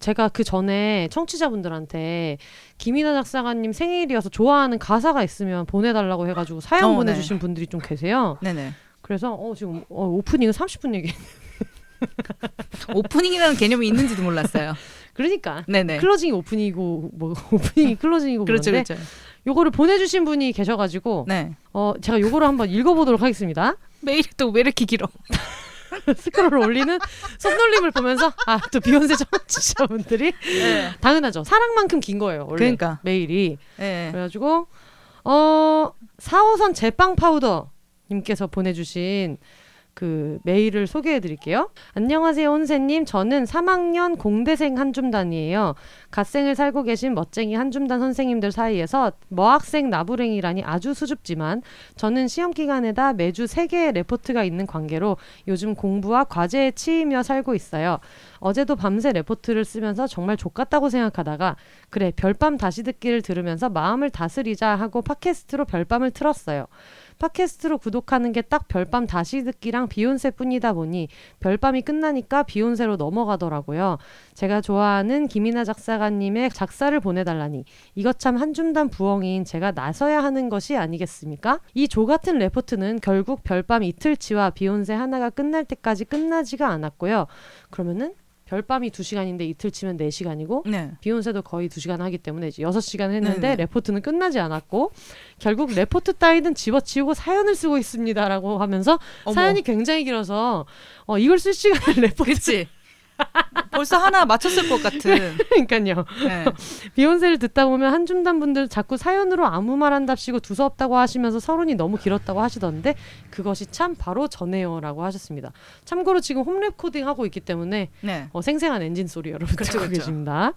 제가 그 전에 청취자분들한테 김이나 작사가님 생일이어서 좋아하는 가사가 있으면 보내달라고 해가지고 사연 어, 보내주신 분들이 좀 계세요. 네네. 그래서 어 지금 어, 오프닝은 30분 얘기. 오프닝이라는 개념이 있는지도 몰랐어요. 그러니까 네네. 클로징이 오프닝이고 뭐 오프닝이 클로징이고 그렇죠, 그런데 그렇죠. 요거를 보내주신 분이 계셔가지고 네. 어 제가 요거를 한번 읽어보도록 하겠습니다. 메일이 또 왜 이렇게 길어? 스크롤을 올리는 손놀림을 보면서 아 또 비혼세 청취자분들이 네. 당연하죠. 사랑만큼 긴 거예요. 원래 그러니까. 메일이. 네. 그래가지고 어 4호선 제빵 파우더 님께서 보내주신 그 메일을 소개해 드릴게요. 안녕하세요, 혼세님. 저는 3학년 공대생 한줌단이에요. 갓생을 살고 계신 멋쟁이 한줌단 선생님들 사이에서 머학생 나부랭이라니 아주 수줍지만 저는 시험 기간에다 매주 3개의 레포트가 있는 관계로 요즘 공부와 과제에 치이며 살고 있어요. 어제도 밤새 레포트를 쓰면서 정말 족같다고 생각하다가 그래 별밤 다시 듣기를 들으면서 마음을 다스리자 하고 팟캐스트로 별밤을 틀었어요. 팟캐스트로 구독하는 게 딱 별밤 다시 듣기랑 비욘세뿐이다 보니 별밤이 끝나니까 비욘세로 넘어가더라고요. 제가 좋아하는 김이나 작사가님의 작사를 보내달라니 이것 참 한줌단 부엉이인 제가 나서야 하는 것이 아니겠습니까? 이 조 같은 레포트는 결국 별밤 이틀치와 비혼세 하나가 끝날 때까지 끝나지가 않았고요. 그러면은 별밤이 2시간인데 이틀 치면 4시간이고 네. 비혼세도 거의 2시간 하기 때문에 이제 6시간 했는데 네네. 레포트는 끝나지 않았고 결국 레포트 따위는 집어치우고 사연을 쓰고 있습니다라고 하면서 어머. 사연이 굉장히 길어서 어, 이걸 쓸 시간을 레포트. 벌써 하나 맞췄을 것 같은. 그러니까요. 네. 비혼세를 듣다 보면 한줌단 분들 자꾸 사연으로 아무 말 한답시고 두서없다고 하시면서 서론이 너무 길었다고 하시던데 그것이 참 바로 저네요라고 하셨습니다. 참고로 지금 홈 레코딩 하고 있기 때문에 네. 어, 생생한 엔진 소리 여러분 그렇죠, 듣고 그렇죠. 계십니다.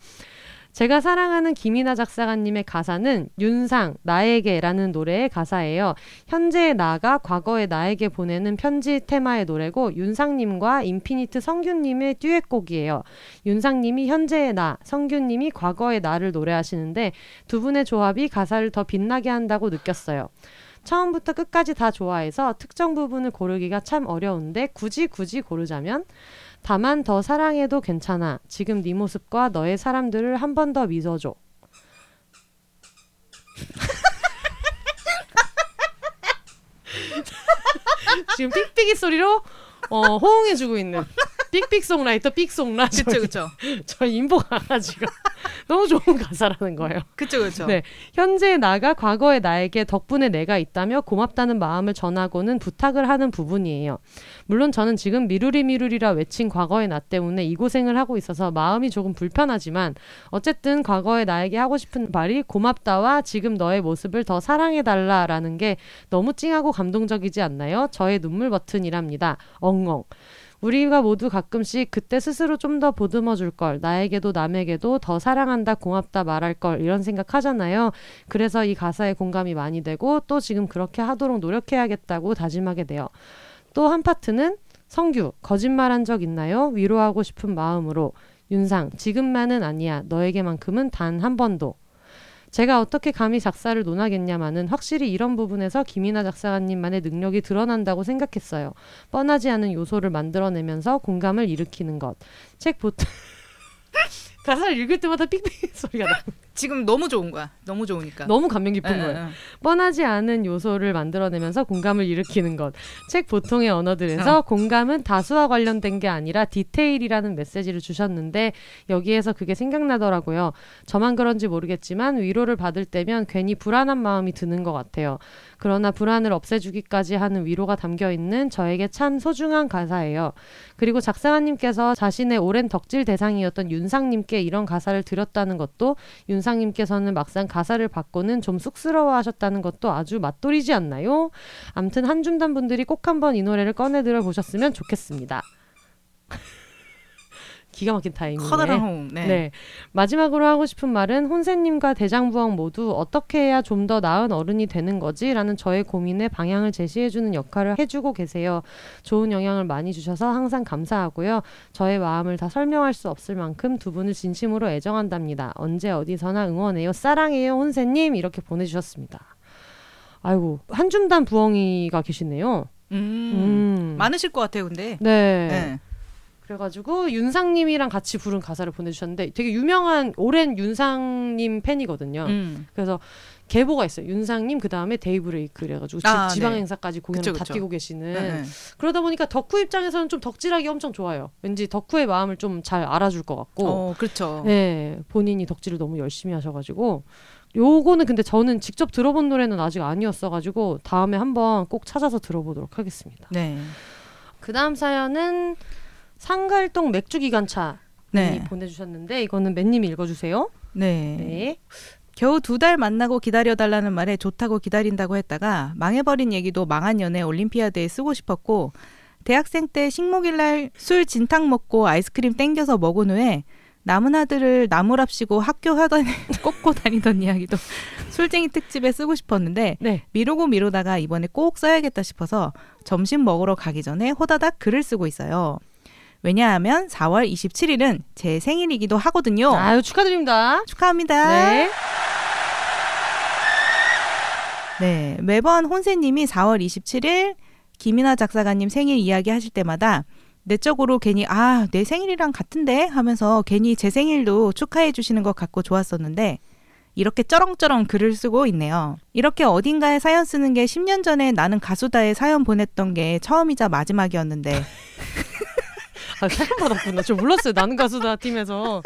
제가 사랑하는 김이나 작사가님의 가사는 윤상 나에게라는 노래의 가사예요. 현재의 나가 과거의 나에게 보내는 편지 테마의 노래고 윤상님과 인피니트 성규님의 듀엣곡이에요. 윤상님이 현재의 나, 성규님이 과거의 나를 노래하시는데 두 분의 조합이 가사를 더 빛나게 한다고 느꼈어요. 처음부터 끝까지 다 좋아해서 특정 부분을 고르기가 참 어려운데 굳이 굳이 고르자면 다만 더 사랑해도 괜찮아. 지금 네 모습과 너의 사람들을 한 번 더 믿어줘. 지금 삑삑이 소리로 어, 호응해주고 있는 삑삑 송라이터 삑 송라 그쵸, 그쵸. 저 인보 강아지가 너무 좋은 가사라는 거예요. 그쵸, 그쵸. 네. 현재 나가 과거의 나에게 덕분에 내가 있다며 고맙다는 마음을 전하고는 부탁을 하는 부분이에요. 물론 저는 지금 미루리 미루리라 외친 과거의 나 때문에 이 고생을 하고 있어서 마음이 조금 불편하지만 어쨌든 과거의 나에게 하고 싶은 말이 고맙다와 지금 너의 모습을 더 사랑해달라라는 게 너무 찡하고 감동적이지 않나요? 저의 눈물 버튼이랍니다. 엉엉. 우리가 모두 가끔씩 그때 스스로 좀 더 보듬어 줄 걸, 나에게도 남에게도 더 사랑한다, 고맙다 말할 걸, 이런 생각 하잖아요. 그래서 이 가사에 공감이 많이 되고, 또 지금 그렇게 하도록 노력해야겠다고 다짐하게 돼요. 또 한 파트는 성규, 거짓말한 적 있나요? 위로하고 싶은 마음으로. 윤상, 지금만은 아니야. 너에게만큼은 단 한 번도. 제가 어떻게 감히 작사를 논하겠냐마는 확실히 이런 부분에서 김이나 작사가님만의 능력이 드러난다고 생각했어요. 뻔하지 않은 요소를 만들어내면서 공감을 일으키는 것. 책 보통 가사를 읽을 때마다 삑삑 소리가 나. 지금 너무 좋은 거야. 너무 좋으니까. 너무 감명 깊은 예, 거예요. 예, 예. 뻔하지 않은 요소를 만들어내면서 공감을 일으키는 것. 책 보통의 언어들에서 공감은 다수와 관련된 게 아니라 디테일이라는 메시지를 주셨는데 여기에서 그게 생각나더라고요. 저만 그런지 모르겠지만 위로를 받을 때면 괜히 불안한 마음이 드는 것 같아요. 그러나 불안을 없애주기까지 하는 위로가 담겨 있는 저에게 참 소중한 가사예요. 그리고 작사가님께서 자신의 오랜 덕질 대상이었던 윤상님께 이런 가사를 드렸다는 것도 윤상님께서는 막상 가사를 받고는 좀 쑥스러워하셨다는 것도 아주 맛돌이지 않나요? 암튼 한줌단 분들이 꼭 한번 이 노래를 꺼내 들어 보셨으면 좋겠습니다. 기가 막힌 타이밍이네. 커다란 호응. 네. 네. 마지막으로 하고 싶은 말은 혼세님과 대장부왕 모두 어떻게 해야 좀 더 나은 어른이 되는 거지? 라는 저의 고민에 방향을 제시해주는 역할을 해주고 계세요. 좋은 영향을 많이 주셔서 항상 감사하고요. 저의 마음을 다 설명할 수 없을 만큼 두 분을 진심으로 애정한답니다. 언제 어디서나 응원해요. 사랑해요, 혼세님. 이렇게 보내주셨습니다. 아이고, 한줌단 부엉이가 계시네요. 음. 음. 많으실 것 같아요, 근데. 네. 네. 그래가지고 윤상님이랑 같이 부른 가사를 보내주셨는데 되게 유명한 오랜 윤상님 팬이거든요. 음. 그래서 계보가 있어요. 윤상님 그 다음에 데이브레이크 그래가지고 아, 지, 방 네. 행사까지 공연을 그쵸, 다 그쵸. 뛰고 계시는 네, 네. 그러다 보니까 덕후 입장에서는 좀 덕질하기 엄청 좋아요. 왠지 덕후의 마음을 좀 잘 알아줄 것 같고, 어, 그렇죠. 네 본인이 덕질을 너무 열심히 하셔가지고 요거는 근데 저는 직접 들어본 노래는 아직 아니었어가지고 다음에 한번 꼭 찾아서 들어보도록 하겠습니다. 네. 그 다음 사연은 상갈동 맥주 기관차 네. 님이 보내주셨는데 이거는 맨님이 읽어주세요. 네. 네. 겨우 두 달 만나고 기다려달라는 말에 좋다고 기다린다고 했다가 망해버린 얘기도 망한 연애 올림피아드에 쓰고 싶었고 대학생 때 식목일날 술 진탕 먹고 아이스크림 땡겨서 먹은 후에 남은 아들을 나무랍시고 학교 하던 꼽고 다니던 이야기도 술쟁이 특집에 쓰고 싶었는데 네. 미루고 미루다가 이번에 꼭 써야겠다 싶어서 점심 먹으러 가기 전에 호다닥 글을 쓰고 있어요. 왜냐하면 4월 27일은 제 생일이기도 하거든요. 아유 축하드립니다. 축하합니다. 네. 네, 매번 혼세님이 4월 27일 김이나 작사가님 생일 이야기 하실 때마다 내적으로 괜히 아, 내 생일이랑 같은데 하면서 괜히 제 생일도 축하해 주시는 것 같고 좋았었는데 이렇게 쩌렁쩌렁 글을 쓰고 있네요. 이렇게 어딘가에 사연 쓰는 게 10년 전에 나는 가수다에 사연 보냈던 게 처음이자 마지막이었는데 아, 사연 받았구나. 저 몰랐어요. 나는 가수다 팀에서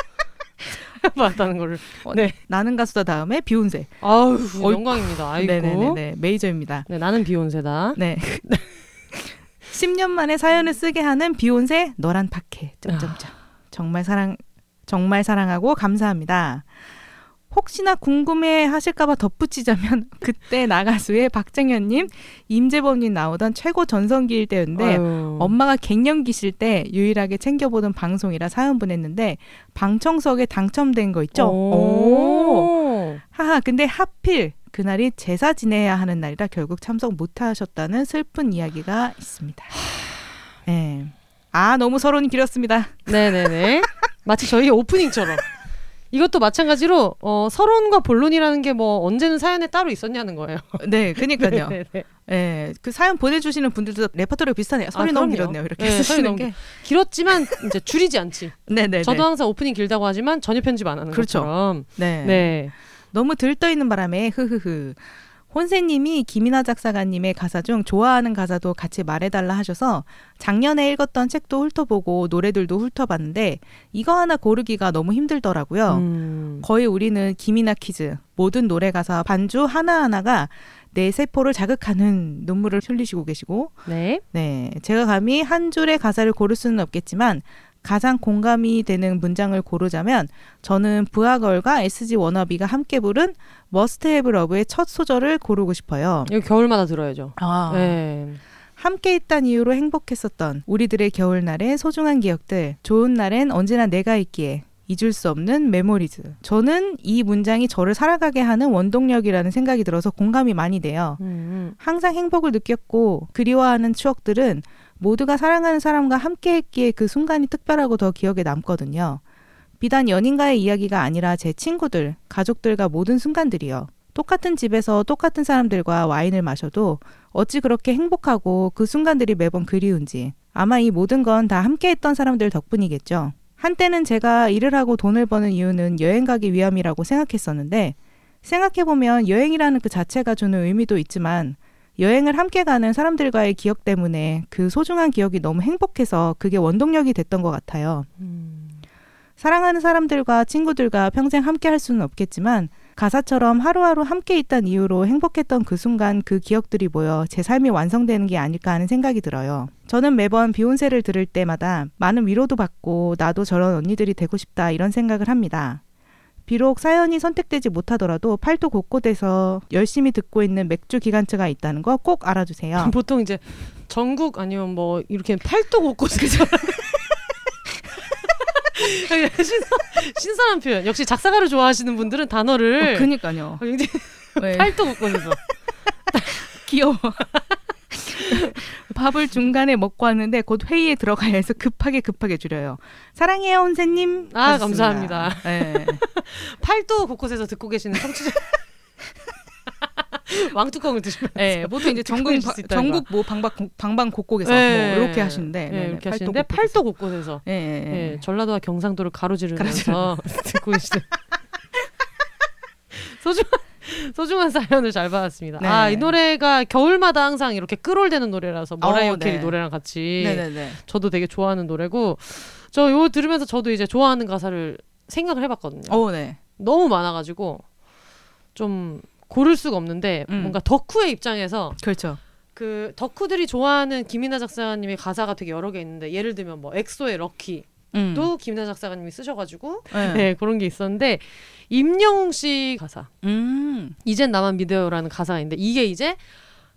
받았다는 거를. 네. 나는 가수다 다음에 비욘세. 아우 영광입니다. 아이고. 네네네 메이저입니다. 네, 나는 비욘세다. 네. 10년 만에 사연을 쓰게 하는 비욘세 너란 파케. 점점점. 정말 사랑 정말 사랑하고 감사합니다. 혹시나 궁금해 하실까봐 덧붙이자면 그때 나가수의 박정현님, 임재범님 나오던 최고 전성기일 때였는데 아유. 엄마가 갱년기실 때 유일하게 챙겨보던 방송이라 사연 보냈는데 방청석에 당첨된 거 있죠? 오. 하하 근데 하필 그날이 제사 지내야 하는 날이라 결국 참석 못 하셨다는 슬픈 이야기가 있습니다. 네. 아 너무 서론이 길었습니다. 네네네. 마치 저희 오프닝처럼. 이것도 마찬가지로 어, 서론과 본론이라는 게 뭐 언제는 사연에 따로 있었냐는 거예요. 네, 그니까요. 네네네. 네, 그 사연 보내주시는 분들도 레퍼토리가 비슷하네요. 설이 아, 너무. 길었네요. 이렇게 네, 쓰시는 게. 길었지만 이제 줄이지 않지. 네네. 저도 항상 오프닝 길다고 하지만 전혀 편집 안 하는 그렇죠. 것처럼. 네. 네. 너무 들떠 있는 바람에 흐흐흐. 혼세님이 김이나 작사가님의 가사 중 좋아하는 가사도 같이 말해달라 하셔서 작년에 읽었던 책도 훑어보고 노래들도 훑어봤는데 이거 하나 고르기가 너무 힘들더라고요. 음. 거의 우리는 김이나 퀴즈 모든 노래 가사 반주 하나하나가 내 세포를 자극하는 눈물을 흘리시고 계시고 네. 네 제가 감히 한 줄의 가사를 고를 수는 없겠지만 가장 공감이 되는 문장을 고르자면 저는 브아걸과 SG 워너비가 함께 부른 Must Have Love의 첫 소절을 고르고 싶어요. 이거 겨울마다 들어야죠. 아. 네. 함께 있단 이유로 행복했었던 우리들의 겨울날의 소중한 기억들, 좋은 날엔 언제나 네가 있기에 잊을 수 없는 memories. 저는 이 문장이 저를 살아가게 하는 원동력이라는 생각이 들어서 공감이 많이 돼요. 음, 항상 행복을 느꼈고 그리워하는 추억들은 모두가 사랑하는 사람과 함께 했기에 그 순간이 특별하고 더 기억에 남거든요. 비단 연인과의 이야기가 아니라 제 친구들, 가족들과 모든 순간들이요. 똑같은 집에서 똑같은 사람들과 와인을 마셔도 어찌 그렇게 행복하고 그 순간들이 매번 그리운지 아마 이 모든 건 다 함께 했던 사람들 덕분이겠죠. 한때는 제가 일을 하고 돈을 버는 이유는 여행 가기 위함이라고 생각했었는데 생각해보면 여행이라는 그 자체가 주는 의미도 있지만 여행을 함께 가는 사람들과의 기억 때문에 그 소중한 기억이 너무 행복해서 그게 원동력이 됐던 것 같아요. 음. 사랑하는 사람들과 친구들과 평생 함께 할 수는 없겠지만 가사처럼 하루하루 함께 있던 이유로 행복했던 그 순간 그 기억들이 모여 제 삶이 완성되는 게 아닐까 하는 생각이 들어요. 저는 매번 비욘세를 들을 때마다 많은 위로도 받고 나도 저런 언니들이 되고 싶다 이런 생각을 합니다. 비록 사연이 선택되지 못하더라도 팔도 곳곳에서 열심히 듣고 있는 맥주 기관차가 있다는 거 꼭 알아주세요. 보통 이제 전국 아니면 뭐 이렇게 팔도 곳곳에서 신선, 신선한 표현. 역시 작사가를 좋아하시는 분들은 단어를 어, 그니까요. 팔도 곳곳에서 귀여워. 밥을 중간에 먹고 왔는데 곧 회의에 들어가야 해서 급하게 급하게 줄여요. 사랑해요, 혼세님. 아, 하셨습니다. 감사합니다. 네. 팔도 곳곳에서 듣고 계시는 청취자 왕뚜껑을 드시면 네, 보통 이제 전국 바- 전국 뭐 방방 방방 곳곳에서 네. 뭐 이렇게 하시는데 네, 네, 이렇게 하시는데. 팔도 곳곳에서. 예, 전라도와 경상도를 가로지르면서 듣고 계시는 소중한 소중한 사연을 잘 받았습니다. 네. 아 이 노래가 겨울마다 항상 이렇게 끌올되는 노래라서 머라이어 어, 캐리 네. 노래랑 같이 네네네. 저도 되게 좋아하는 노래고 저 요 들으면서 저도 이제 좋아하는 가사를 생각을 해봤거든요. 어, 네. 너무 많아가지고 좀 고를 수가 없는데 음. 뭔가 덕후의 입장에서 그렇죠. 그 덕후들이 좋아하는 김이나 작사님의 가사가 되게 여러 개 있는데 예를 들면 뭐 엑소의 럭키 도 음. 김이나 작사가님이 쓰셔가지고 네. 네 그런 게 있었는데 임영웅 씨 가사 음. 이젠 나만 믿어요라는 가사가 있는데 이게 이제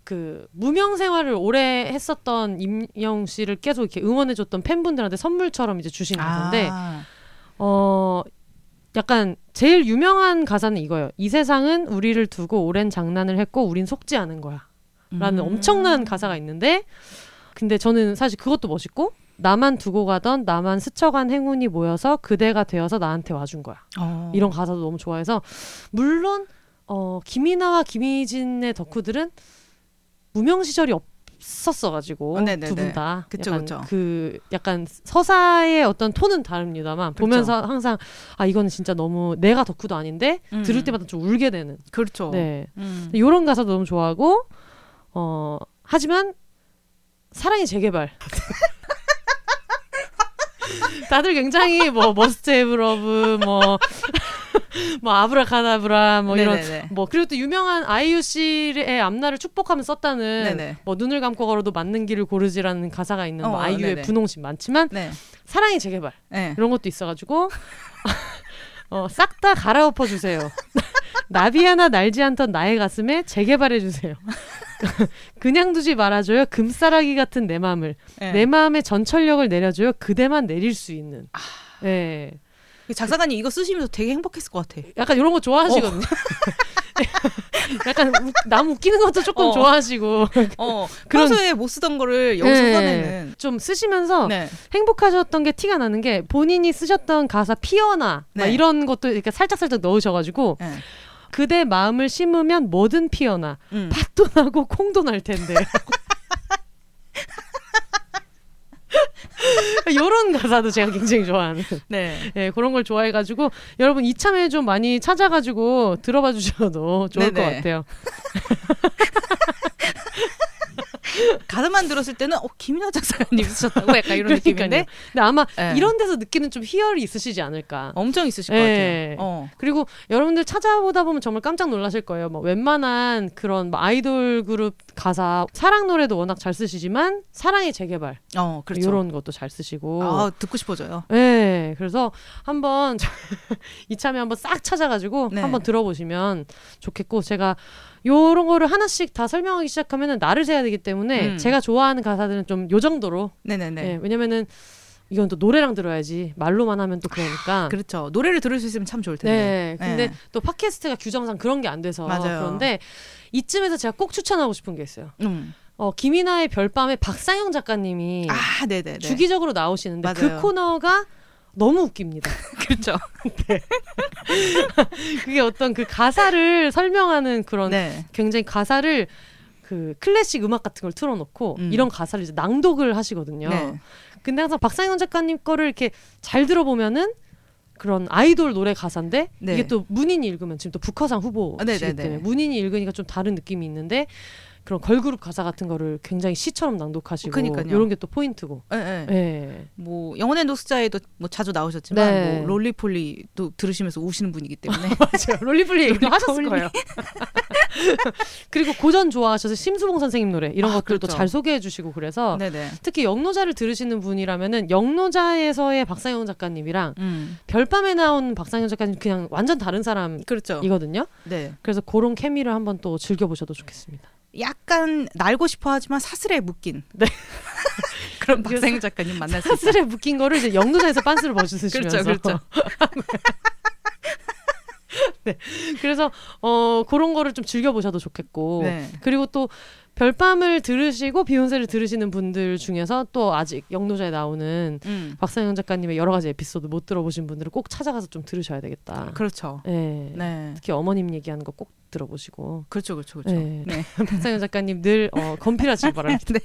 그 무명 생활을 오래 했었던 임영웅 씨를 계속 이렇게 응원해줬던 팬분들한테 선물처럼 이제 주신 가사인데 아. 어 약간 제일 유명한 가사는 이거예요. 이 세상은 우리를 두고 오랜 장난을 했고 우린 속지 않은 거야. 라는 음. 엄청난 가사가 있는데 근데 저는 사실 그것도 멋있고 나만 두고 가던 나만 스쳐간 행운이 모여서 그대가 되어서 나한테 와준 거야. 어. 이런 가사도 너무 좋아해서 물론 어 김이나와 김희진의 덕후들은 무명 시절이 없었어가지고 어, 네네네. 두분 다 그쵸, 약간 그쵸. 그 약간 서사의 어떤 톤은 다릅니다만 보면서 항상 아 이거는 진짜 너무 내가 덕후도 아닌데 음. 들을 때마다 좀 울게 되는 그렇죠. 네 음. 요런 가사도 너무 좋아하고 어 하지만 사랑의 재개발 다들 굉장히 뭐 Must Have Love 뭐, 뭐 아브라카다브라 뭐 이런 네네네. 뭐 그리고 또 유명한 아이유 씨의 앞날을 축복하며 썼다는 네네. 뭐 눈을 감고 걸어도 맞는 길을 고르지라는 가사가 있는 뭐 어, 아이유의 네네. 분홍신 많지만 네. 사랑의 재개발 네. 이런 것도 있어가지고 어, 싹 다 갈아엎어 주세요. 나비 하나 날지 않던 나의 가슴에 재개발해 주세요. 그냥 두지 말아줘요. 금싸라기 같은 내 마음을 네. 내 마음의 전철력을 내려줘요. 그대만 내릴 수 있는. 아. 네. 작사가님 이거 쓰시면서 되게 행복했을 것 같아. 약간 이런 거 좋아하시거든요. 약간 우- 남 웃기는 것도 조금 어. 좋아하시고 어, 그런- 평소에 못 쓰던 거를 여기서 네. 써내는. 좀 쓰시면서 네. 행복하셨던 게 티가 나는 게 본인이 쓰셨던 가사 피어나 막 네. 이런 것도 이렇게 살짝 살짝 넣으셔가지고 네. 그대 마음을 심으면 뭐든 피어나 음. 팥도 나고 콩도 날 텐데. 이런 가사도 제가 굉장히 좋아하는. 네. 예, 그런 걸 좋아해가지고 여러분 이참에 좀 많이 찾아가지고 들어봐 주셔도 좋을 것 네네. 같아요. 가사만 들었을 때는 어 김이나 작사가님 쓰셨다고 약간 이런. 느낌인데 근데 아마 네. 이런 데서 느끼는 좀 희열이 있으시지 않을까. 엄청 있으실 것 네. 같아요. 어. 그리고 여러분들 찾아보다 보면 정말 깜짝 놀라실 거예요. 뭐 웬만한 그런 뭐 아이돌 그룹 가사 사랑 노래도 워낙 잘 쓰시지만 사랑의 재개발 어, 그렇죠. 이런 것도 잘 쓰시고. 아, 듣고 싶어져요. 네, 그래서 한번 이참에 한번 싹 찾아가지고 네. 한번 들어보시면 좋겠고 제가 요런 거를 하나씩 다 설명하기 시작하면은 날을 새야 되기 때문에 음. 제가 좋아하는 가사들은 좀 요 정도로 네네네. 예, 왜냐면은 이건 또 노래랑 들어야지 말로만 하면 또 그러니까 그렇죠. 노래를 들을 수 있으면 참 좋을 텐데. 네, 근데 네. 또 팟캐스트가 규정상 그런 게 안 돼서 맞아요. 그런데 이쯤에서 제가 꼭 추천하고 싶은 게 있어요. 음. 어, 김이나의 별밤에 박상영 작가님이 아. 주기적으로 나오시는데 그 맞아요. 코너가 너무 웃깁니다. 그렇죠. 그게 어떤 그 가사를 설명하는 그런 네. 굉장히 가사를 그 클래식 음악 같은 걸 틀어놓고 음. 이런 가사를 이제 낭독을 하시거든요. 네. 근데 항상 박상영 작가님 거를 이렇게 잘 들어보면은 그런 아이돌 노래 가사인데 네. 이게 또 문인이 읽으면 지금 또 부커상 후보시기 아, 네네네. 때문에 문인이 읽으니까 좀 다른 느낌이 있는데 그런 걸그룹 가사 같은 거를 굉장히 시처럼 낭독하시고 그러니까요. 이런 게 또 포인트고. 네, 네. 예. 뭐 영혼의 노숙자에도 뭐 자주 나오셨지만 네. 뭐 롤리폴리도 들으시면서 우시는 분이기 때문에 맞아요. 롤리플리 얘기도 하셨을 롤리폴리. 거예요. 그리고 고전 좋아하셔서 심수봉 선생님 노래 이런 아, 것들도 그렇죠. 잘 소개해 주시고 그래서 네네. 특히 영노자를 들으시는 분이라면은 영노자에서의 박상영 작가님이랑 음. 별밤에 나온 박상영 작가님 그냥 완전 다른 사람이거든요. 그렇죠. 네. 그래서 그런 케미를 한번 또 즐겨 보셔도 좋겠습니다. 약간 날고 싶어 하지만 사슬에 묶인 네. 그런 박상현 작가님 만날 수. 사슬에 묶인 거를 이제 영노자에서 빤스를 벗으시면서 그렇죠, 그렇죠. 네. 그래서 어 그런 거를 좀 즐겨 보셔도 좋겠고 네. 그리고 또 별밤을 들으시고 비욘세를 들으시는 분들 중에서 또 아직 영노자에 나오는 음. 박상영 작가님의 여러 가지 에피소드 못 들어보신 분들은 꼭 찾아가서 좀 들으셔야 되겠다. 그렇죠. 네. 네. 특히 어머님 얘기하는 거 꼭 들어보시고 그렇죠, 그렇죠, 그렇죠. 네. 네. 박상영 작가님 늘 어, 건필하시기 바랍니다. 네.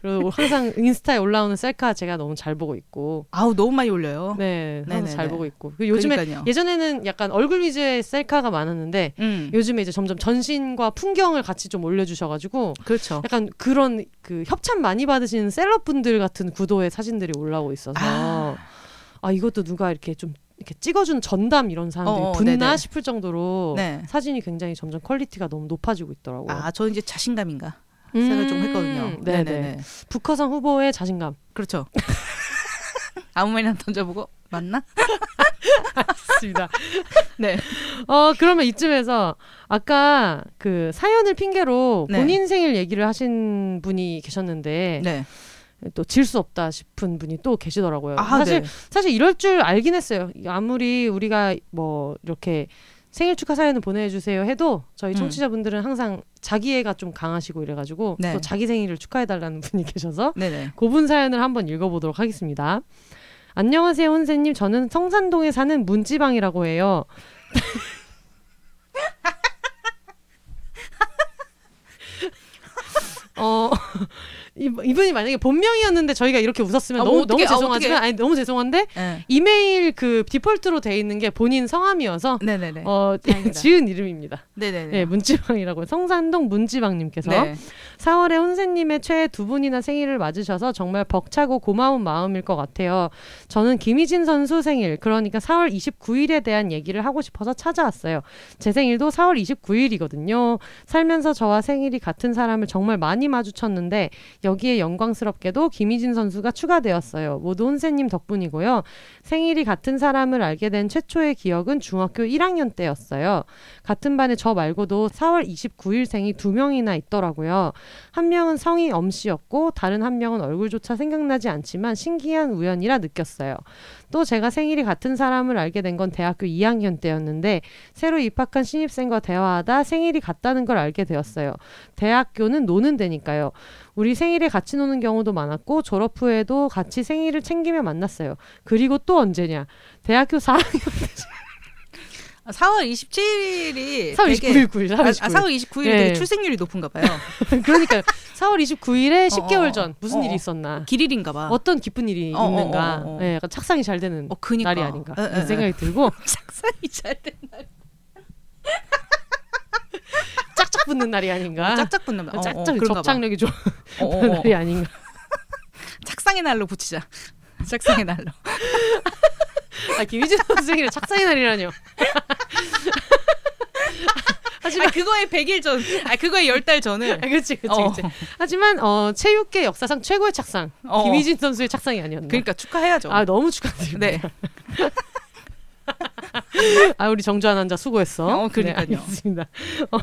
그리고 항상 인스타에 올라오는 셀카 제가 너무 잘 보고 있고 아우 너무 많이 올려요. 네 항상 네네네. 잘 보고 있고 그리고 요즘에 그러니까요. 예전에는 약간 얼굴 위주의 셀카가 많았는데 음. 요즘에 이제 점점 전신과 풍경을 같이 좀 올려주셔가지고 그렇죠. 약간 그런 그 협찬 많이 받으시는 셀럽분들 같은 구도의 사진들이 올라오고 있어서 아, 아. 이것도 누가 이렇게 좀 이렇게 찍어준 전담 이런 사람들이 어, 어, 붙나 네네. 싶을 정도로 네. 사진이 굉장히 점점 quality가 너무 높아지고 있더라고요. 아, 저는 이제 자신감인가 생각을 좀 했거든요. 음, 네네. 북커상 후보의 자신감. 그렇죠. 아무 말이나 던져보고 맞나? 맞습니다. 네. 어 그러면 이쯤에서 아까 그 사연을 핑계로 네. 본인 생일 얘기를 하신 분이 계셨는데 네. 또 질 수 없다 싶은 분이 또 계시더라고요. 아, 사실 네. 사실 이럴 줄 알긴 했어요. 아무리 우리가 뭐 이렇게 생일 축하 사연을 보내주세요 해도 저희 음. 청취자분들은 음. 항상 자기애가 좀 강하시고 이래가지고 네. 또 자기 생일을 축하해달라는 분이 계셔서 네네. 고분 사연을 한번 읽어보도록 하겠습니다. 안녕하세요 혼세님 저는 성산동에 사는 문지방이라고 해요. 어 이분이 만약에 본명이었는데 저희가 이렇게 웃었으면 아, 너무 뭐 어떡해, 너무 아, 죄송하지만. 아니 너무 죄송한데 네. 이메일 그 디폴트로 돼 있는 게 본인 성함이어서 네네네. 어 다행이다. 지은 이름입니다. 네네네. 네, 문지방이라고 성산동 문지방님께서 네. 4월에 혼세님의 최애 두 분이나 생일을 맞으셔서 정말 벅차고 고마운 마음일 것 같아요. 저는 김희진 선수 생일, 그러니까 4월 29일에 대한 얘기를 하고 싶어서 찾아왔어요. 제 생일도 4월 29일이거든요. 살면서 저와 생일이 같은 사람을 정말 많이 마주쳤는데 여기에 영광스럽게도 김희진 선수가 추가되었어요. 모두 혼세님 덕분이고요. 생일이 같은 사람을 알게 된 최초의 기억은 중학교 1학년 때였어요. 같은 반에 저 말고도 4월 29일생이 두 명이나 있더라고요. 한 명은 성이 엄씨였고 다른 한 명은 얼굴조차 생각나지 않지만 신기한 우연이라 느꼈어요. 또 제가 생일이 같은 사람을 알게 된 건 대학교 2학년 때였는데 새로 입학한 신입생과 대화하다 생일이 같다는 걸 알게 되었어요. 대학교는 노는 데니까요. 우리 생일에 같이 노는 경우도 많았고 졸업 후에도 같이 생일을 챙기며 만났어요. 그리고 또 언제냐? 대학교 4학년 아, 4월 27일이 4월 되게 29일 9일 4월 아, 29일. 아, 4월 29일이 예. 되게 출생률이 높은가 봐요. 그러니까 4월 29일에 10개월 어, 전 무슨 어, 일이 어. 있었나? 길일인가 봐. 어떤 기쁜 일이 어, 어, 있는가? 어, 어, 어. 예, 약간 착상이 잘 되는 어, 그니까. 날이 아닌가 에, 에, 이런 생각이 들고 착상이 잘 된 날. 짝짝 붙는 날이 아닌가? 짝짝 붙는 날. 어, 어, 짝짝. 접착력이 좋은 어, 어, 어. 날이 아닌가? 착상의 날로 붙이자. 착상의 날로. 아 김희진 선수 생일에 착상의 날이라뇨. 하지만 아 그거에 100일 전. 아 그거에 10달 전을. 아, 그렇지, 그렇지, 어. 그렇지. 하지만 어, 체육계 역사상 최고의 착상 어. 김희진 선수의 착상이 아니었나. 그러니까 축하해야죠. 아 너무 축하드립니다. 네. 아 우리 정주한 환자 수고했어. 어, 그러니까요. 네, 알겠습니다. 어,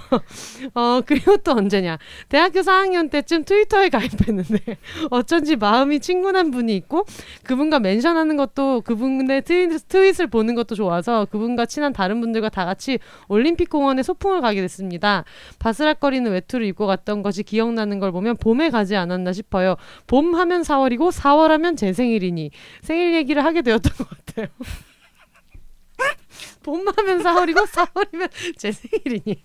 어 그리고 또 언제냐? 대학교 4학년 때쯤 트위터에 가입했는데 어쩐지 마음이 친근한 분이 있고 그분과 멘션하는 것도 그분의 트윗, 트윗을 보는 것도 좋아서 그분과 친한 다른 분들과 다 같이 올림픽 공원에 소풍을 가게 됐습니다. 바스락거리는 외투를 입고 갔던 것이 기억나는 걸 보면 봄에 가지 않았나 싶어요. 봄 하면 4월이고 4월 하면 제 생일이니 생일 얘기를 하게 되었던 것 같아요. 봄하면 4월이고 4월이면 제 생일이니.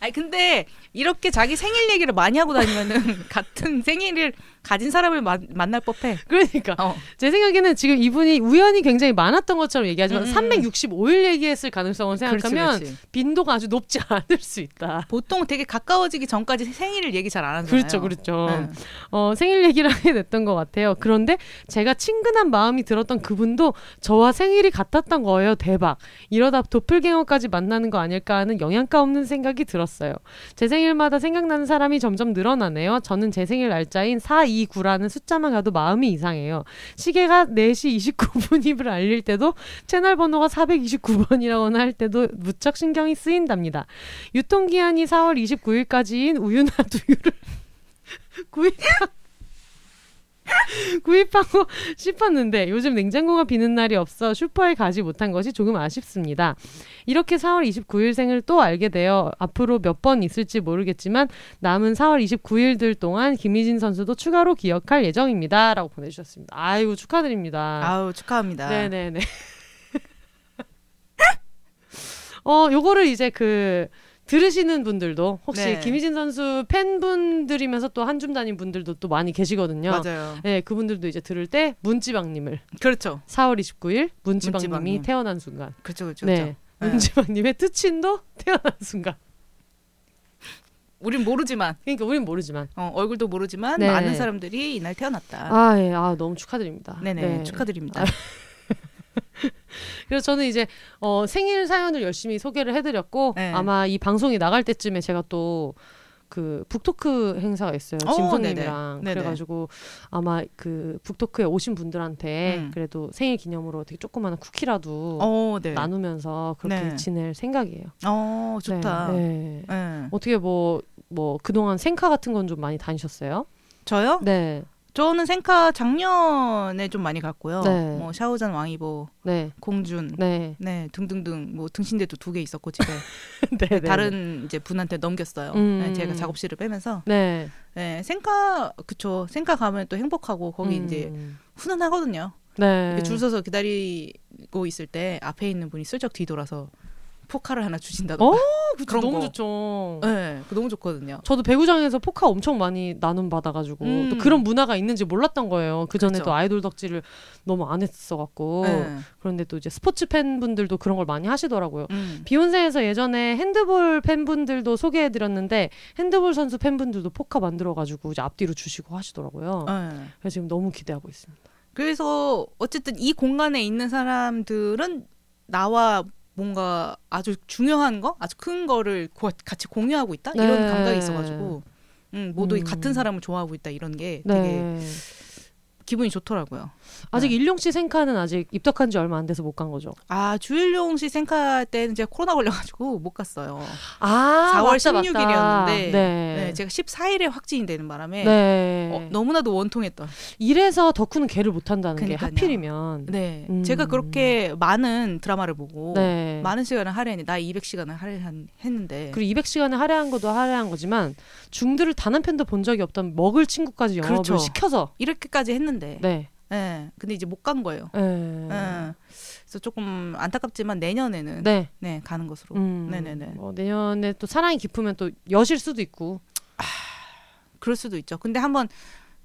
아니 근데 이렇게 자기 생일 얘기를 많이 하고 다니면은 같은 생일을 가진 사람을 마- 만날 법해. 그러니까 어. 제 생각에는 지금 이분이 우연이 굉장히 많았던 것처럼 얘기하지만 음, 음, 365일 얘기했을 가능성을 생각하면 그렇지, 그렇지. 빈도가 아주 높지 않을 수 있다. 보통 되게 가까워지기 전까지 생일을 얘기 잘 안 하잖아요. 그렇죠, 그렇죠. 네. 어, 생일 얘기를 하게 됐던 것 같아요. 그런데 제가 친근한 마음이 들었던 그분도 저와 생일이 같았던 거예요. 대박. 이러다 도플갱어까지 만나는 거 아닐까 하는 영양가 없는 생각이 들었어요. 제 생일마다 생각나는 사람이 점점 늘어나네요. 저는 제 생일 날짜인 429라는 숫자만 가도 마음이 이상해요. 시계가 4시 29분임을 알릴 때도 채널 번호가 429번이라고나 할 때도 무척 신경이 쓰인답니다. 유통기한이 4월 29일까지인 우유나 두유를 구입 구입하고 싶었는데 요즘 냉장고가 비는 날이 없어 슈퍼에 가지 못한 것이 조금 아쉽습니다. 이렇게 4월 29일 생을 또 알게 되어 앞으로 몇 번 있을지 모르겠지만 남은 4월 29일들 동안 김희진 선수도 추가로 기억할 예정입니다라고 보내주셨습니다. 아이고 축하드립니다. 아우 축하합니다. 네네네. 어, 요거를 이제 그 들으시는 분들도 혹시 네. 김희진 선수 팬분들이면서 또 한 줌 다닌 분들도 또 많이 계시거든요. 맞아요. 네, 그분들도 이제 들을 때 문지방님을 그렇죠. 4월 29일 문지방님이 문지방님. 태어난 순간, 그렇죠. 그렇죠. 네, 그렇죠. 네. 문지방님의 특친도 태어난 순간. 우린 모르지만 그러니까 우린 모르지만. 어, 얼굴도 모르지만 네. 많은 사람들이 이날 태어났다. 아, 예, 아 너무 축하드립니다. 네네 네. 축하드립니다. 그래서 저는 이제 어, 생일 사연을 열심히 소개를 해드렸고 네. 아마 이 방송이 나갈 때쯤에 제가 또 그 북토크 행사가 있어요 어, 짐송님이랑 네네. 네네. 그래가지고 아마 그 북토크에 오신 분들한테 음. 그래도 생일 기념으로 되게 조그마한 쿠키라도 어, 네. 나누면서 그렇게 네. 지낼 생각이에요. 어, 좋다. 네. 네. 네. 어떻게 뭐 뭐 그동안 생카 같은 건 좀 많이 다니셨어요? 저요? 네, 저는 생카 작년에 좀 많이 갔고요. 네. 뭐 샤오잔 왕이보, 네, 공준, 네, 네, 등등등 뭐 등신대도 두 개 있었고 집에 네, 네. 다른 이제 분한테 넘겼어요. 음. 네, 제가 작업실을 빼면서 네, 네, 생카 그쵸. 생카 가면 또 행복하고 거기 음. 이제 훈훈하거든요. 네, 줄 서서 기다리고 있을 때 앞에 있는 분이 슬쩍 뒤돌아서 포카를 하나 주신다던가. 어, 그런 너무 거. 좋죠. 네, 그거 너무 좋거든요. 저도 배구장에서 포카 엄청 많이 나눔 받아가지고 음. 또 그런 문화가 있는지 몰랐던 거예요. 그 전에. 또 아이돌 덕질을 너무 안 했어갖고 네. 그런데 또 이제 스포츠 팬분들도 그런 걸 많이 하시더라고요. 음. 비욘세에서 예전에 핸드볼 팬분들도 소개해드렸는데 핸드볼 선수 팬분들도 포카 만들어가지고 이제 앞뒤로 주시고 하시더라고요. 네. 그래서 지금 너무 기대하고 있습니다. 그래서 어쨌든 이 공간에 있는 사람들은 나와 뭔가 아주 중요한 거, 아주 큰 거를 고- 같이 공유하고 있다 이런 네. 감각이 있어가지고, 음, 모두 음. 같은 사람을 좋아하고 있다 이런 게 되게 네. 기분이 좋더라고요. 아직 네. 일용 씨 생카는 아직 입덕한 지 얼마 안 돼서 못 간 거죠. 아 주일용 씨 생카 때는 제가 코로나 걸려가지고 못 갔어요. 아, 4월 맞다, 맞다. 16일이었는데, 네. 네, 제가 14일에 확진이 되는 바람에 네. 어, 너무나도 원통했던. 이래서 덕후는 개를 못 한다는 그러니까요. 게 하필이면. 네, 음. 제가 그렇게 많은 드라마를 보고 네. 많은 시간을 할애했는데 나 200시간을 할애했는데 그리고 200시간을 할애한 것도 할애한 거지만 중들을 단 한 편도 본 적이 없던 먹을 친구까지 영업을 그렇죠. 시켜서 이렇게까지 했는데, 네. 네, 근데 이제 못 간 거예요. 네. 네. 그래서 조금 안타깝지만 내년에는 네, 네. 가는 것으로. 음, 네네네. 뭐 내년에 또 사랑이 깊으면 또 여실 수도 있고. 그럴 수도 있죠. 근데 한번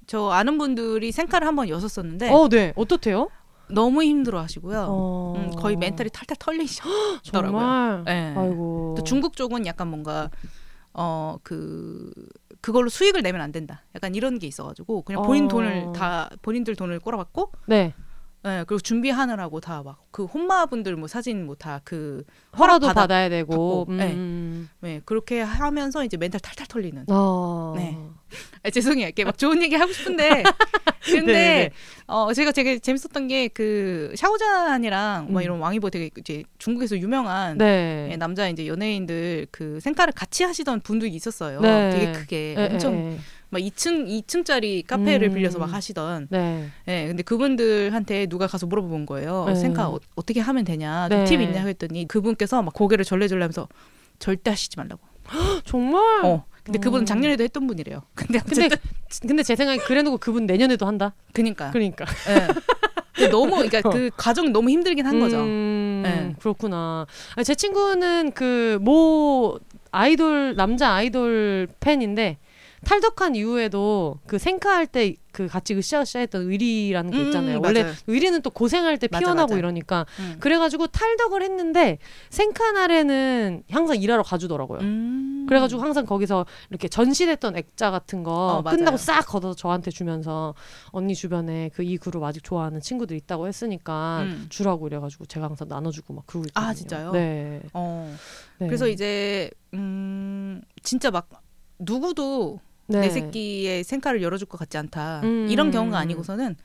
저 아는 분들이 생카를 한번 여셨었는데 어, 네. 어떻대요? 너무 힘들어하시고요. 어. 음, 거의 멘탈이 탈탈 털리시더라고요. 정말. 네. 아이고. 또 중국 쪽은 약간 뭔가 어그 그걸로 수익을 내면 안 된다. 약간 이런 게 있어가지고 그냥 본인 어. 돈을 다 본인들 돈을 꼬라박고, 네. 예 그리고 준비하느라고 다 막 그 혼마분들 뭐 사진 뭐 다 그 허락도 받아- 받아야 되고. 받고, 네. 음. 예, 그렇게 하면서 이제 멘탈 탈탈 털리는. 어. 네. 아, 죄송해요. 이렇게 막 좋은 얘기 하고 싶은데 근데 네네. 어 제가 되게 재밌었던 게 그 샤오잔이랑 뭐 음. 이런 왕이보 되게 이제 중국에서 유명한 네. 예, 남자 이제 연예인들 그 생카를 같이 하시던 분들이 있었어요. 네. 되게 크게 예, 엄청. 막 2층 2층짜리 카페를 음. 빌려서 막 하시던. 네. 예, 근데 그분들한테 누가 가서 물어본 거예요. 네. 생카 어, 떻게 하면 되냐, 좀 네. 팁 있냐 했더니 그분께서 막 고개를 절레절레하면서 절대 하시지 말라고. 정말. 어. 근데 그분은 음. 작년에도 했던 분이래요. 근데 근데 근데 제 생각에 그래놓고 그분 내년에도 한다. 그니까. 예. 근데 너무 그러니까 그 과정이 너무 힘들긴 한 거죠. 음, 네. 그렇구나. 아니, 제 친구는 그 모 아이돌 남자 아이돌 팬인데 탈덕한 이후에도 그 생카할 때 그 같이 으쌰으쌰 했던 의리라는 게 음, 있잖아요. 맞아요. 원래 의리는 또 고생할 때 맞아, 피어나고 맞아. 이러니까 음. 그래가지고 탈덕을 했는데 생카 날에는 항상 일하러 가주더라고요. 음. 그래가지고 항상 거기서 이렇게 전시됐던 액자 같은 거 어. 끝나고 싹 걷어서 저한테 주면서 언니 주변에 그 이 그룹 아직 좋아하는 친구들 있다고 했으니까 음. 주라고 이래가지고 제가 항상 나눠주고 막 그러고 있거든요. 아, 진짜요? 네. 어. 네. 그래서 이제 음 진짜 막 누구도 네. 내 새끼의 생카를 열어줄 것 같지 않다. 음. 이런 경우가 아니고서는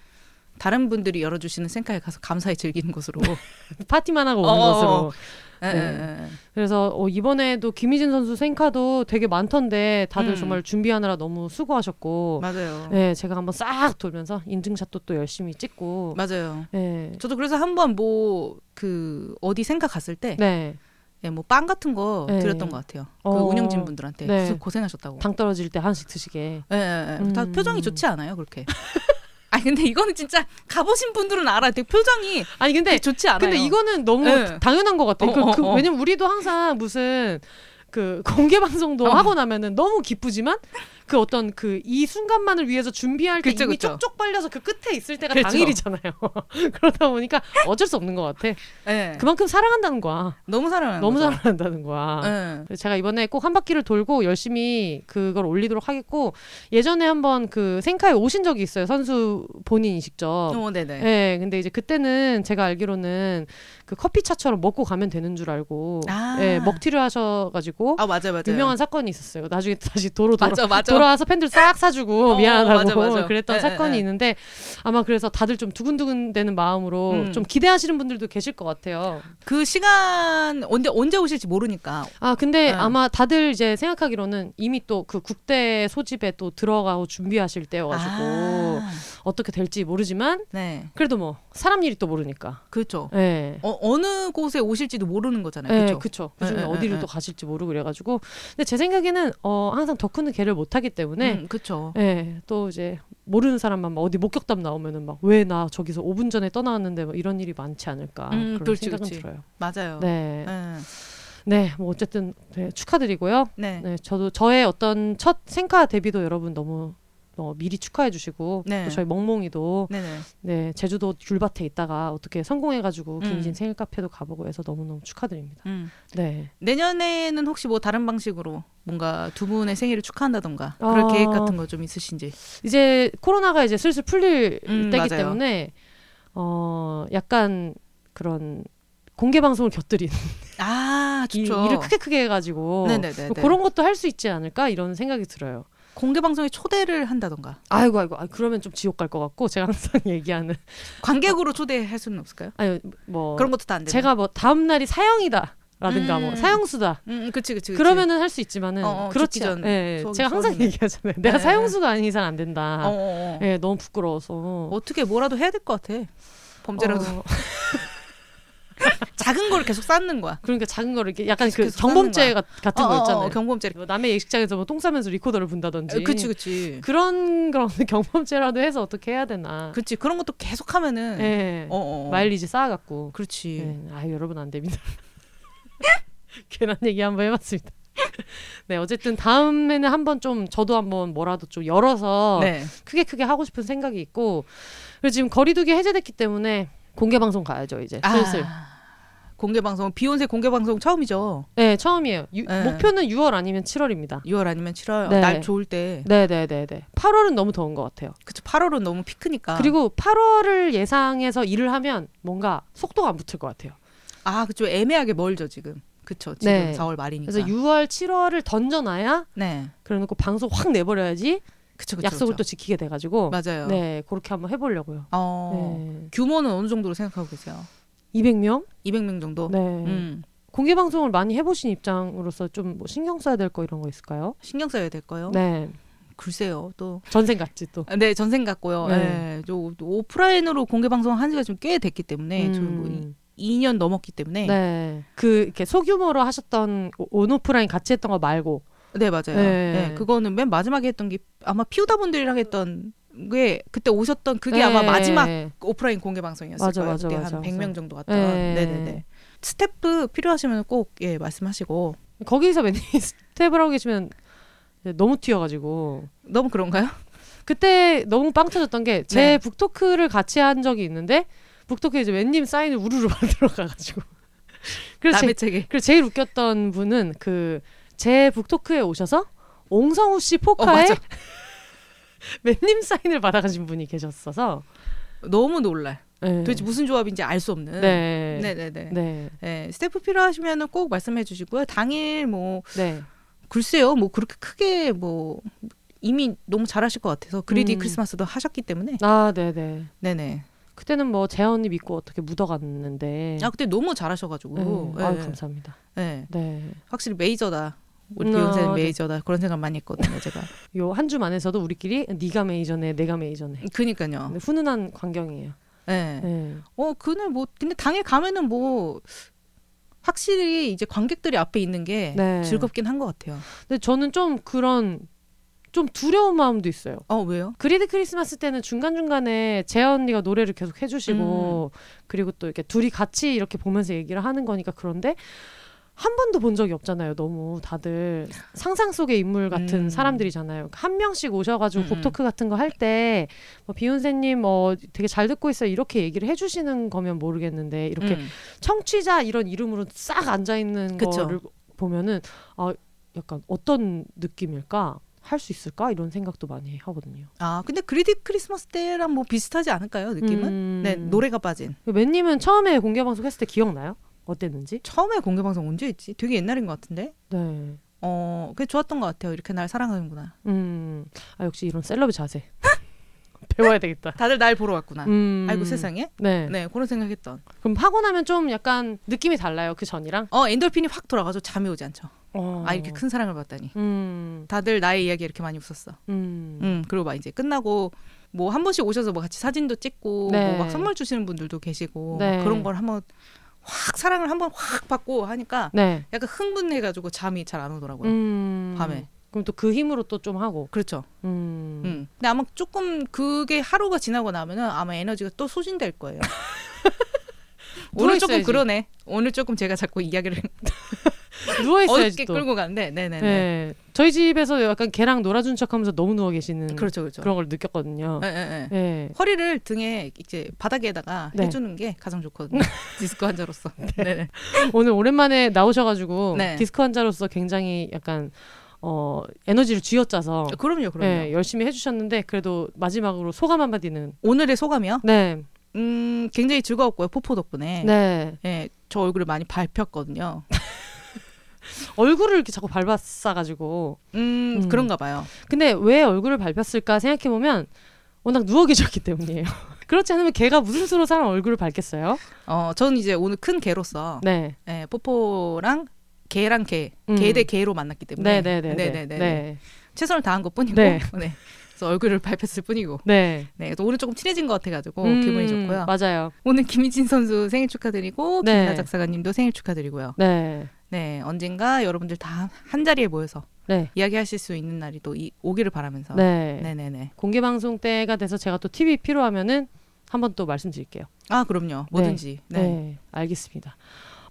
다른 분들이 열어주시는 생카에 가서 감사히 즐기는 것으로. 파티만 하고 오는 어어어. 것으로. 예, 네. 예, 예. 그래서 어, 이번에도 김희진 선수 생카도 되게 많던데 다들 음. 정말 준비하느라 너무 수고하셨고. 맞아요. 네, 제가 한번 싹 돌면서 인증샷도 또 열심히 찍고. 맞아요. 네. 저도 그래서 한번 뭐 그 어디 생카 갔을 때 네. 예, 뭐 빵 같은 거 네. 드렸던 것 같아요. 그 어. 운영진 분들한테 네. 무슨 고생하셨다고. 당 떨어질 때 하나씩 드시게. 예, 예, 예. 다 음. 표정이 좋지 않아요, 그렇게. 아 근데 이거는 진짜 가보신 분들은 알아. 되게 표정이 아니 근데 좋지 않아요. 근데 이거는 너무 네. 당연한 것 같아요. 어, 그, 어, 그, 어. 왜냐면 우리도 항상 무슨 그 공개 방송도 어. 하고 나면은 너무 기쁘지만 그 어떤 그 이 순간만을 위해서 준비할 때 그쵸, 이미 그쵸. 쪽쪽 빨려서 그 끝에 있을 때가 그쵸. 당일이잖아요. 그러다 보니까 어쩔 수 없는 것 같아. 예. 그만큼 사랑한다는 거야. 너무 사랑하는 너무 거죠. 사랑한다는 거야. 예. 그래서 제가 이번에 꼭 한 바퀴를 돌고 열심히 그걸 올리도록 하겠고 예전에 한번 그 생카에 오신 적이 있어요. 선수 본인이 직접. 어, 네네. 네, 근데 이제 그때는 제가 알기로는 그 커피차처럼 먹고 가면 되는 줄 알고, 아. 예, 먹튀를 하셔가지고 아 맞아 맞아. 유명한 사건이 있었어요. 나중에 다시 도로 돌아, 맞아 맞아. 돌아와서 팬들 싹 사주고 어, 미안하다고 맞아. 그랬던 예, 사건이 예, 예. 있는데 아마 그래서 다들 좀 두근두근대는 마음으로 음. 좀 기대하시는 분들도 계실 것 같아요. 그 시간 언제 언제 오실지 모르니까. 아 근데 네. 아마 다들 이제 생각하기로는 이미 또 그 국대 소집에 또 들어가고 준비하실 때여가지고 아, 어떻게 될지 모르지만 네. 그래도 뭐 사람 일이 또 모르니까. 그렇죠. 예. 어, 어느 곳에 오실지도 모르는 거잖아요. 네, 그렇죠. 그쵸. 예, 그중에 예, 어디를 예, 또 가실지 모르고 그래가지고. 근데 제 생각에는 어 항상 더 크는 개를 못 하기 때문에. 음, 그렇죠. 예, 또 이제 모르는 사람만 막 어디 목격담 나오면은 막 왜 나 저기서 5분 전에 떠나왔는데 뭐 이런 일이 많지 않을까 음, 그런 그렇지, 생각은 그렇지. 들어요. 맞아요. 네. 예. 네, 뭐 어쨌든 네, 축하드리고요. 네. 네, 저도 저의 어떤 첫 생카 데뷔도 여러분 너무 어, 미리 축하해 주시고 네. 또 저희 멍멍이도 네네. 네 제주도 귤밭에 있다가 어떻게 성공해가지고 음. 김진 생일 카페도 가보고 해서 너무 너무 축하드립니다. 음. 네, 내년에는 혹시 뭐 다른 방식으로 뭔가 두 분의 생일을 축하한다던가 그럴 어. 계획 같은 거 좀 있으신지. 이제 코로나가 이제 슬슬 풀릴 음, 때기 맞아요. 때문에 어 약간 그런 공개 방송을 곁들인 아 이- 좋죠. 일을 크게 크게 해가지고 네네네. 뭐 그런 것도 할 수 있지 않을까 이런 생각이 들어요. 공개 방송에 초대를 한다던가 아이고 아이고 아, 그러면 좀 지옥 갈 것 같고 제가 항상 얘기하는 관객으로 초대할 수는 없을까요? 아니 뭐 그런 것도 다안 되나? 제가 뭐 다음 날이 사형이다 라든가 뭐 음. 사형수다 음, 음, 그치 그치. 그치. 그러면은 할 수 있지만은 어, 어, 그렇지 않. 전 예, 예. 제가 항상 수학이네. 얘기하잖아요. 내가 네, 사형수가 아닌 이상 안 된다. 어, 어, 어. 예, 너무 부끄러워서. 어떻게 뭐라도 해야 될 것 같아. 범죄라도 어, 작은 걸 계속 쌓는 거야. 그러니까 작은 거를 이렇게 약간 그 경범죄 가- 같은 어, 거 어, 있잖아요. 어, 경범죄. 뭐 남의 예식장에서 뭐 똥 싸면서 리코더를 분다든지. 그치 그치. 그런 그런 경범죄라도 해서 어떻게 해야 되나. 그치 그런 것도 계속 하면은. 예. 어, 어, 어. 마일리지 쌓아갖고. 그렇지. 예. 아 여러분 안 됩니다. 괜한 얘기 한번 해봤습니다. 네 어쨌든 다음에는 한번 좀 저도 한번 뭐라도 좀 열어서 네. 크게 크게 하고 싶은 생각이 있고 그리고 지금 거리두기 해제됐기 때문에 공개 방송 가야죠 이제 슬슬. 아, 공개 방송 비욘세 공개 방송 처음이죠. 네 처음이에요. 유- 네. 목표는 6월 아니면 7월입니다. 6월 아니면 7월 네. 날 좋을 때. 네 네 네 네. 8월은 너무 더운 것 같아요. 그쵸 8월은 너무 피크니까. 그리고 8월을 예상해서 일을 하면 뭔가 속도가 안 붙을 것 같아요. 아 그쵸 애매하게 멀죠 지금. 그쵸 지금 네. 4월 말이니까. 그래서 6월, 7월을 던져놔야 네. 그래놓고 방송 확 내버려야지 그쵸 그쵸. 약속을 또 그쵸. 지키게 돼가지고 맞아요. 네 그렇게 한번 해보려고요. 어. 네. 규모는 어느 정도로 생각하고 계세요? 200명? 200명 정도. 네. 음. 공개 방송을 많이 해보신 입장으로서 좀 뭐 신경 써야 될 거 이런 거 있을까요? 신경 써야 될 거요. 네. 글쎄요. 또 전생 같지 또. 아, 네, 전생 같고요. 네. 네. 저 오프라인으로 공개 방송 한 지가 좀 꽤 됐기 때문에 저뭐 음. 2년 넘었기 때문에 네, 네. 그 이렇게 소규모로 하셨던 오- 온오프라인 같이 했던 거 말고. 맞아요. 네. 네. 그거는 맨 마지막에 했던 게 아마 피우다 분들이랑 했던 게 그때 오셨던 그게 네. 아마 마지막 오프라인 공개 방송이었을 맞아, 거예요. 맞아, 그때 맞아, 한 맞아. 100명 정도 왔던. 네. 네, 네, 네. 스태프 필요하시면 꼭 예, 말씀하시고. 거기서 맨날 스태프를 하고 계시면 너무 튀어가지고 너무 그런가요? 그때 너무 빵 터졌던 게제 네. 북토크를 같이 한 적이 있는데 북토크에 이제 웬님 사인을 우르르 만들어 가가지고 그래서 제, 남의 책에. 그래서 제일 웃겼던 분은 그 제 북토크에 오셔서 옹성우 씨 어, 포카에 맞 아. 웬님 사인을 받아가신 분이 계셨어서 너무 놀라. 네. 도대체 무슨 조합인지 알 수 없는. 네. 네, 네, 네. 네. 네, 스태프 필요하시면 꼭 말씀해 주시고요. 당일 뭐 네. 글쎄요, 뭐 그렇게 크게 뭐 이미 너무 잘하실 것 같아서 그리디 음. 크리스마스도 하셨기 때문에 아, 네네. 네네. 그때는 뭐 재언니 믿고 어떻게 묻어갔는데. 아 그때 너무 잘하셔가지고 네. 네. 아유, 감사합니다. 네. 네. 확실히 메이저다. 우리 음, 비욘세는 아, 네. 메이저다 그런 생각 많이 했거든요, 제가. 요 한 주 만에서도 우리끼리 네가 메이저네, 내가 메이저네. 그니까요. 네, 훈훈한 광경이에요. 네. 네. 어 그날 뭐 근데 당일 가면은 뭐 확실히 이제 관객들이 앞에 있는 게 네. 즐겁긴 한 것 같아요. 근데 저는 좀 그런 좀 두려운 마음도 있어요. 어 왜요? 그리드 크리스마스 때는 중간 중간에 재현 언니가 노래를 계속 해주시고 음. 그리고 또 이렇게 둘이 같이 이렇게 보면서 얘기를 하는 거니까 그런데 한 번도 본 적이 없잖아요. 너무 다들 상상 속의 인물 같은 음. 사람들이잖아요. 한 명씩 오셔가지고 음. 복토크 같은 거 할 때 뭐 비욘세님 뭐 되게 잘 듣고 있어요 이렇게 얘기를 해주시는 거면 모르겠는데 이렇게 음. 청취자 이런 이름으로 싹 앉아 있는. 거를 보면은 아 약간 어떤 느낌일까 할 수 있을까 이런 생각도 많이 하거든요. 아 근데 그리디 크리스마스 때랑 뭐 비슷하지 않을까요? 느낌은? 음. 네 노래가 빠진. 맨님은 처음에 공개 방송 했을 때 기억나요? 어땠는지? 처음에 공개 방송 언제 했지? 되게 옛날인 것 같은데. 네. 어, 그게 좋았던 것 같아요. 이렇게 날 사랑하는구나. 음. 아 역시 이런 셀럽의 자세 배워야 되겠다. 다들 날 보러 왔구나. 음. 아이고 세상에. 네. 네, 그런 생각했던. 그럼 하고 나면 좀 약간 느낌이 달라요 그 전이랑. 어, 엔돌핀이 확 돌아가서 잠이 오지 않죠. 어. 아 이렇게 큰 사랑을 받다니. 음. 다들 나의 이야기 이렇게 많이 웃었어. 음. 음, 그리고 막 이제 끝나고 뭐 한 번씩 오셔서 뭐 같이 사진도 찍고 네. 뭐막 선물 주시는 분들도 계시고 네. 막 그런 걸 한번 확 사랑을 한번 확 받고 하니까 네. 약간 흥분해가지고 잠이 잘 안 오더라고요. 음. 밤에. 그럼 또 그 힘으로 또 좀 하고. 그렇죠. 음. 음. 근데 아마 조금 그게 하루가 지나고 나면은 아마 에너지가 또 소진될 거예요. 오늘 조금. 그러네. 오늘 조금 제가 자꾸 이야기를 누워 있어야지 어깨 또. 끌고 가는데 네네네. 네. 저희 집에서 약간 걔랑 놀아준 척하면서 너무 누워 계시는 그렇죠 그렇죠. 그런 걸 느꼈거든요. 예, 예, 예. 네. 허리를 등에 이제 바닥에다가 네. 해주는 게 가장 좋거든요. 디스크 환자로서. 네. 오늘 오랜만에 나오셔가지고 네. 디스크 환자로서 굉장히 약간 어 에너지를 쥐어짜서 그럼요, 그럼요. 네, 열심히 해주셨는데 그래도 마지막으로 소감 한마디는 오늘의 소감이요? 네, 음, 굉장히 즐거웠고요. 포포 덕분에. 네 예, 저 얼굴을 많이 밟혔거든요. 얼굴을 이렇게 자꾸 밟았어가지고 음, 음. 그런가 봐요. 근데 왜 얼굴을 밟혔을까 생각해 보면 워낙 누워 계셨기 때문이에요. 그렇지 않으면 걔가 무슨 수로 사람 얼굴을 밟겠어요? 어, 저는 이제 오늘 큰 개로서 네, 예, 포포랑 개랑 개, 음. 개대 개로 만났기 때문에 네, 네, 네, 네, 네네네. 네, 최선을 다한 것 뿐이고 네. 네. 그래서 얼굴을 밟혔을 뿐이고 네. 네, 오늘 조금 친해진 것 같아가지고 음, 기분이 좋고요. 맞아요. 오늘 김희진 선수 생일 축하드리고 네. 김이나 작사가님도 생일 축하드리고요. 네, 네, 언젠가 여러분들 다 한 자리에 모여서 네, 이야기하실 수 있는 날이 또 이, 오기를 바라면서 네. 네네네. 공개 방송 때가 돼서 제가 또 팁이 필요하면은 한번 또 말씀드릴게요. 아 그럼요, 뭐든지. 네, 네. 알겠습니다.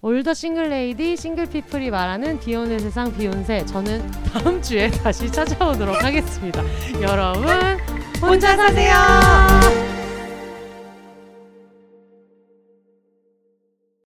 All the single lady single people이 말하는 비혼의 세상 비혼세 저는 다음 주에 다시 찾아오도록 하겠습니다. 여러분 혼자 사세요.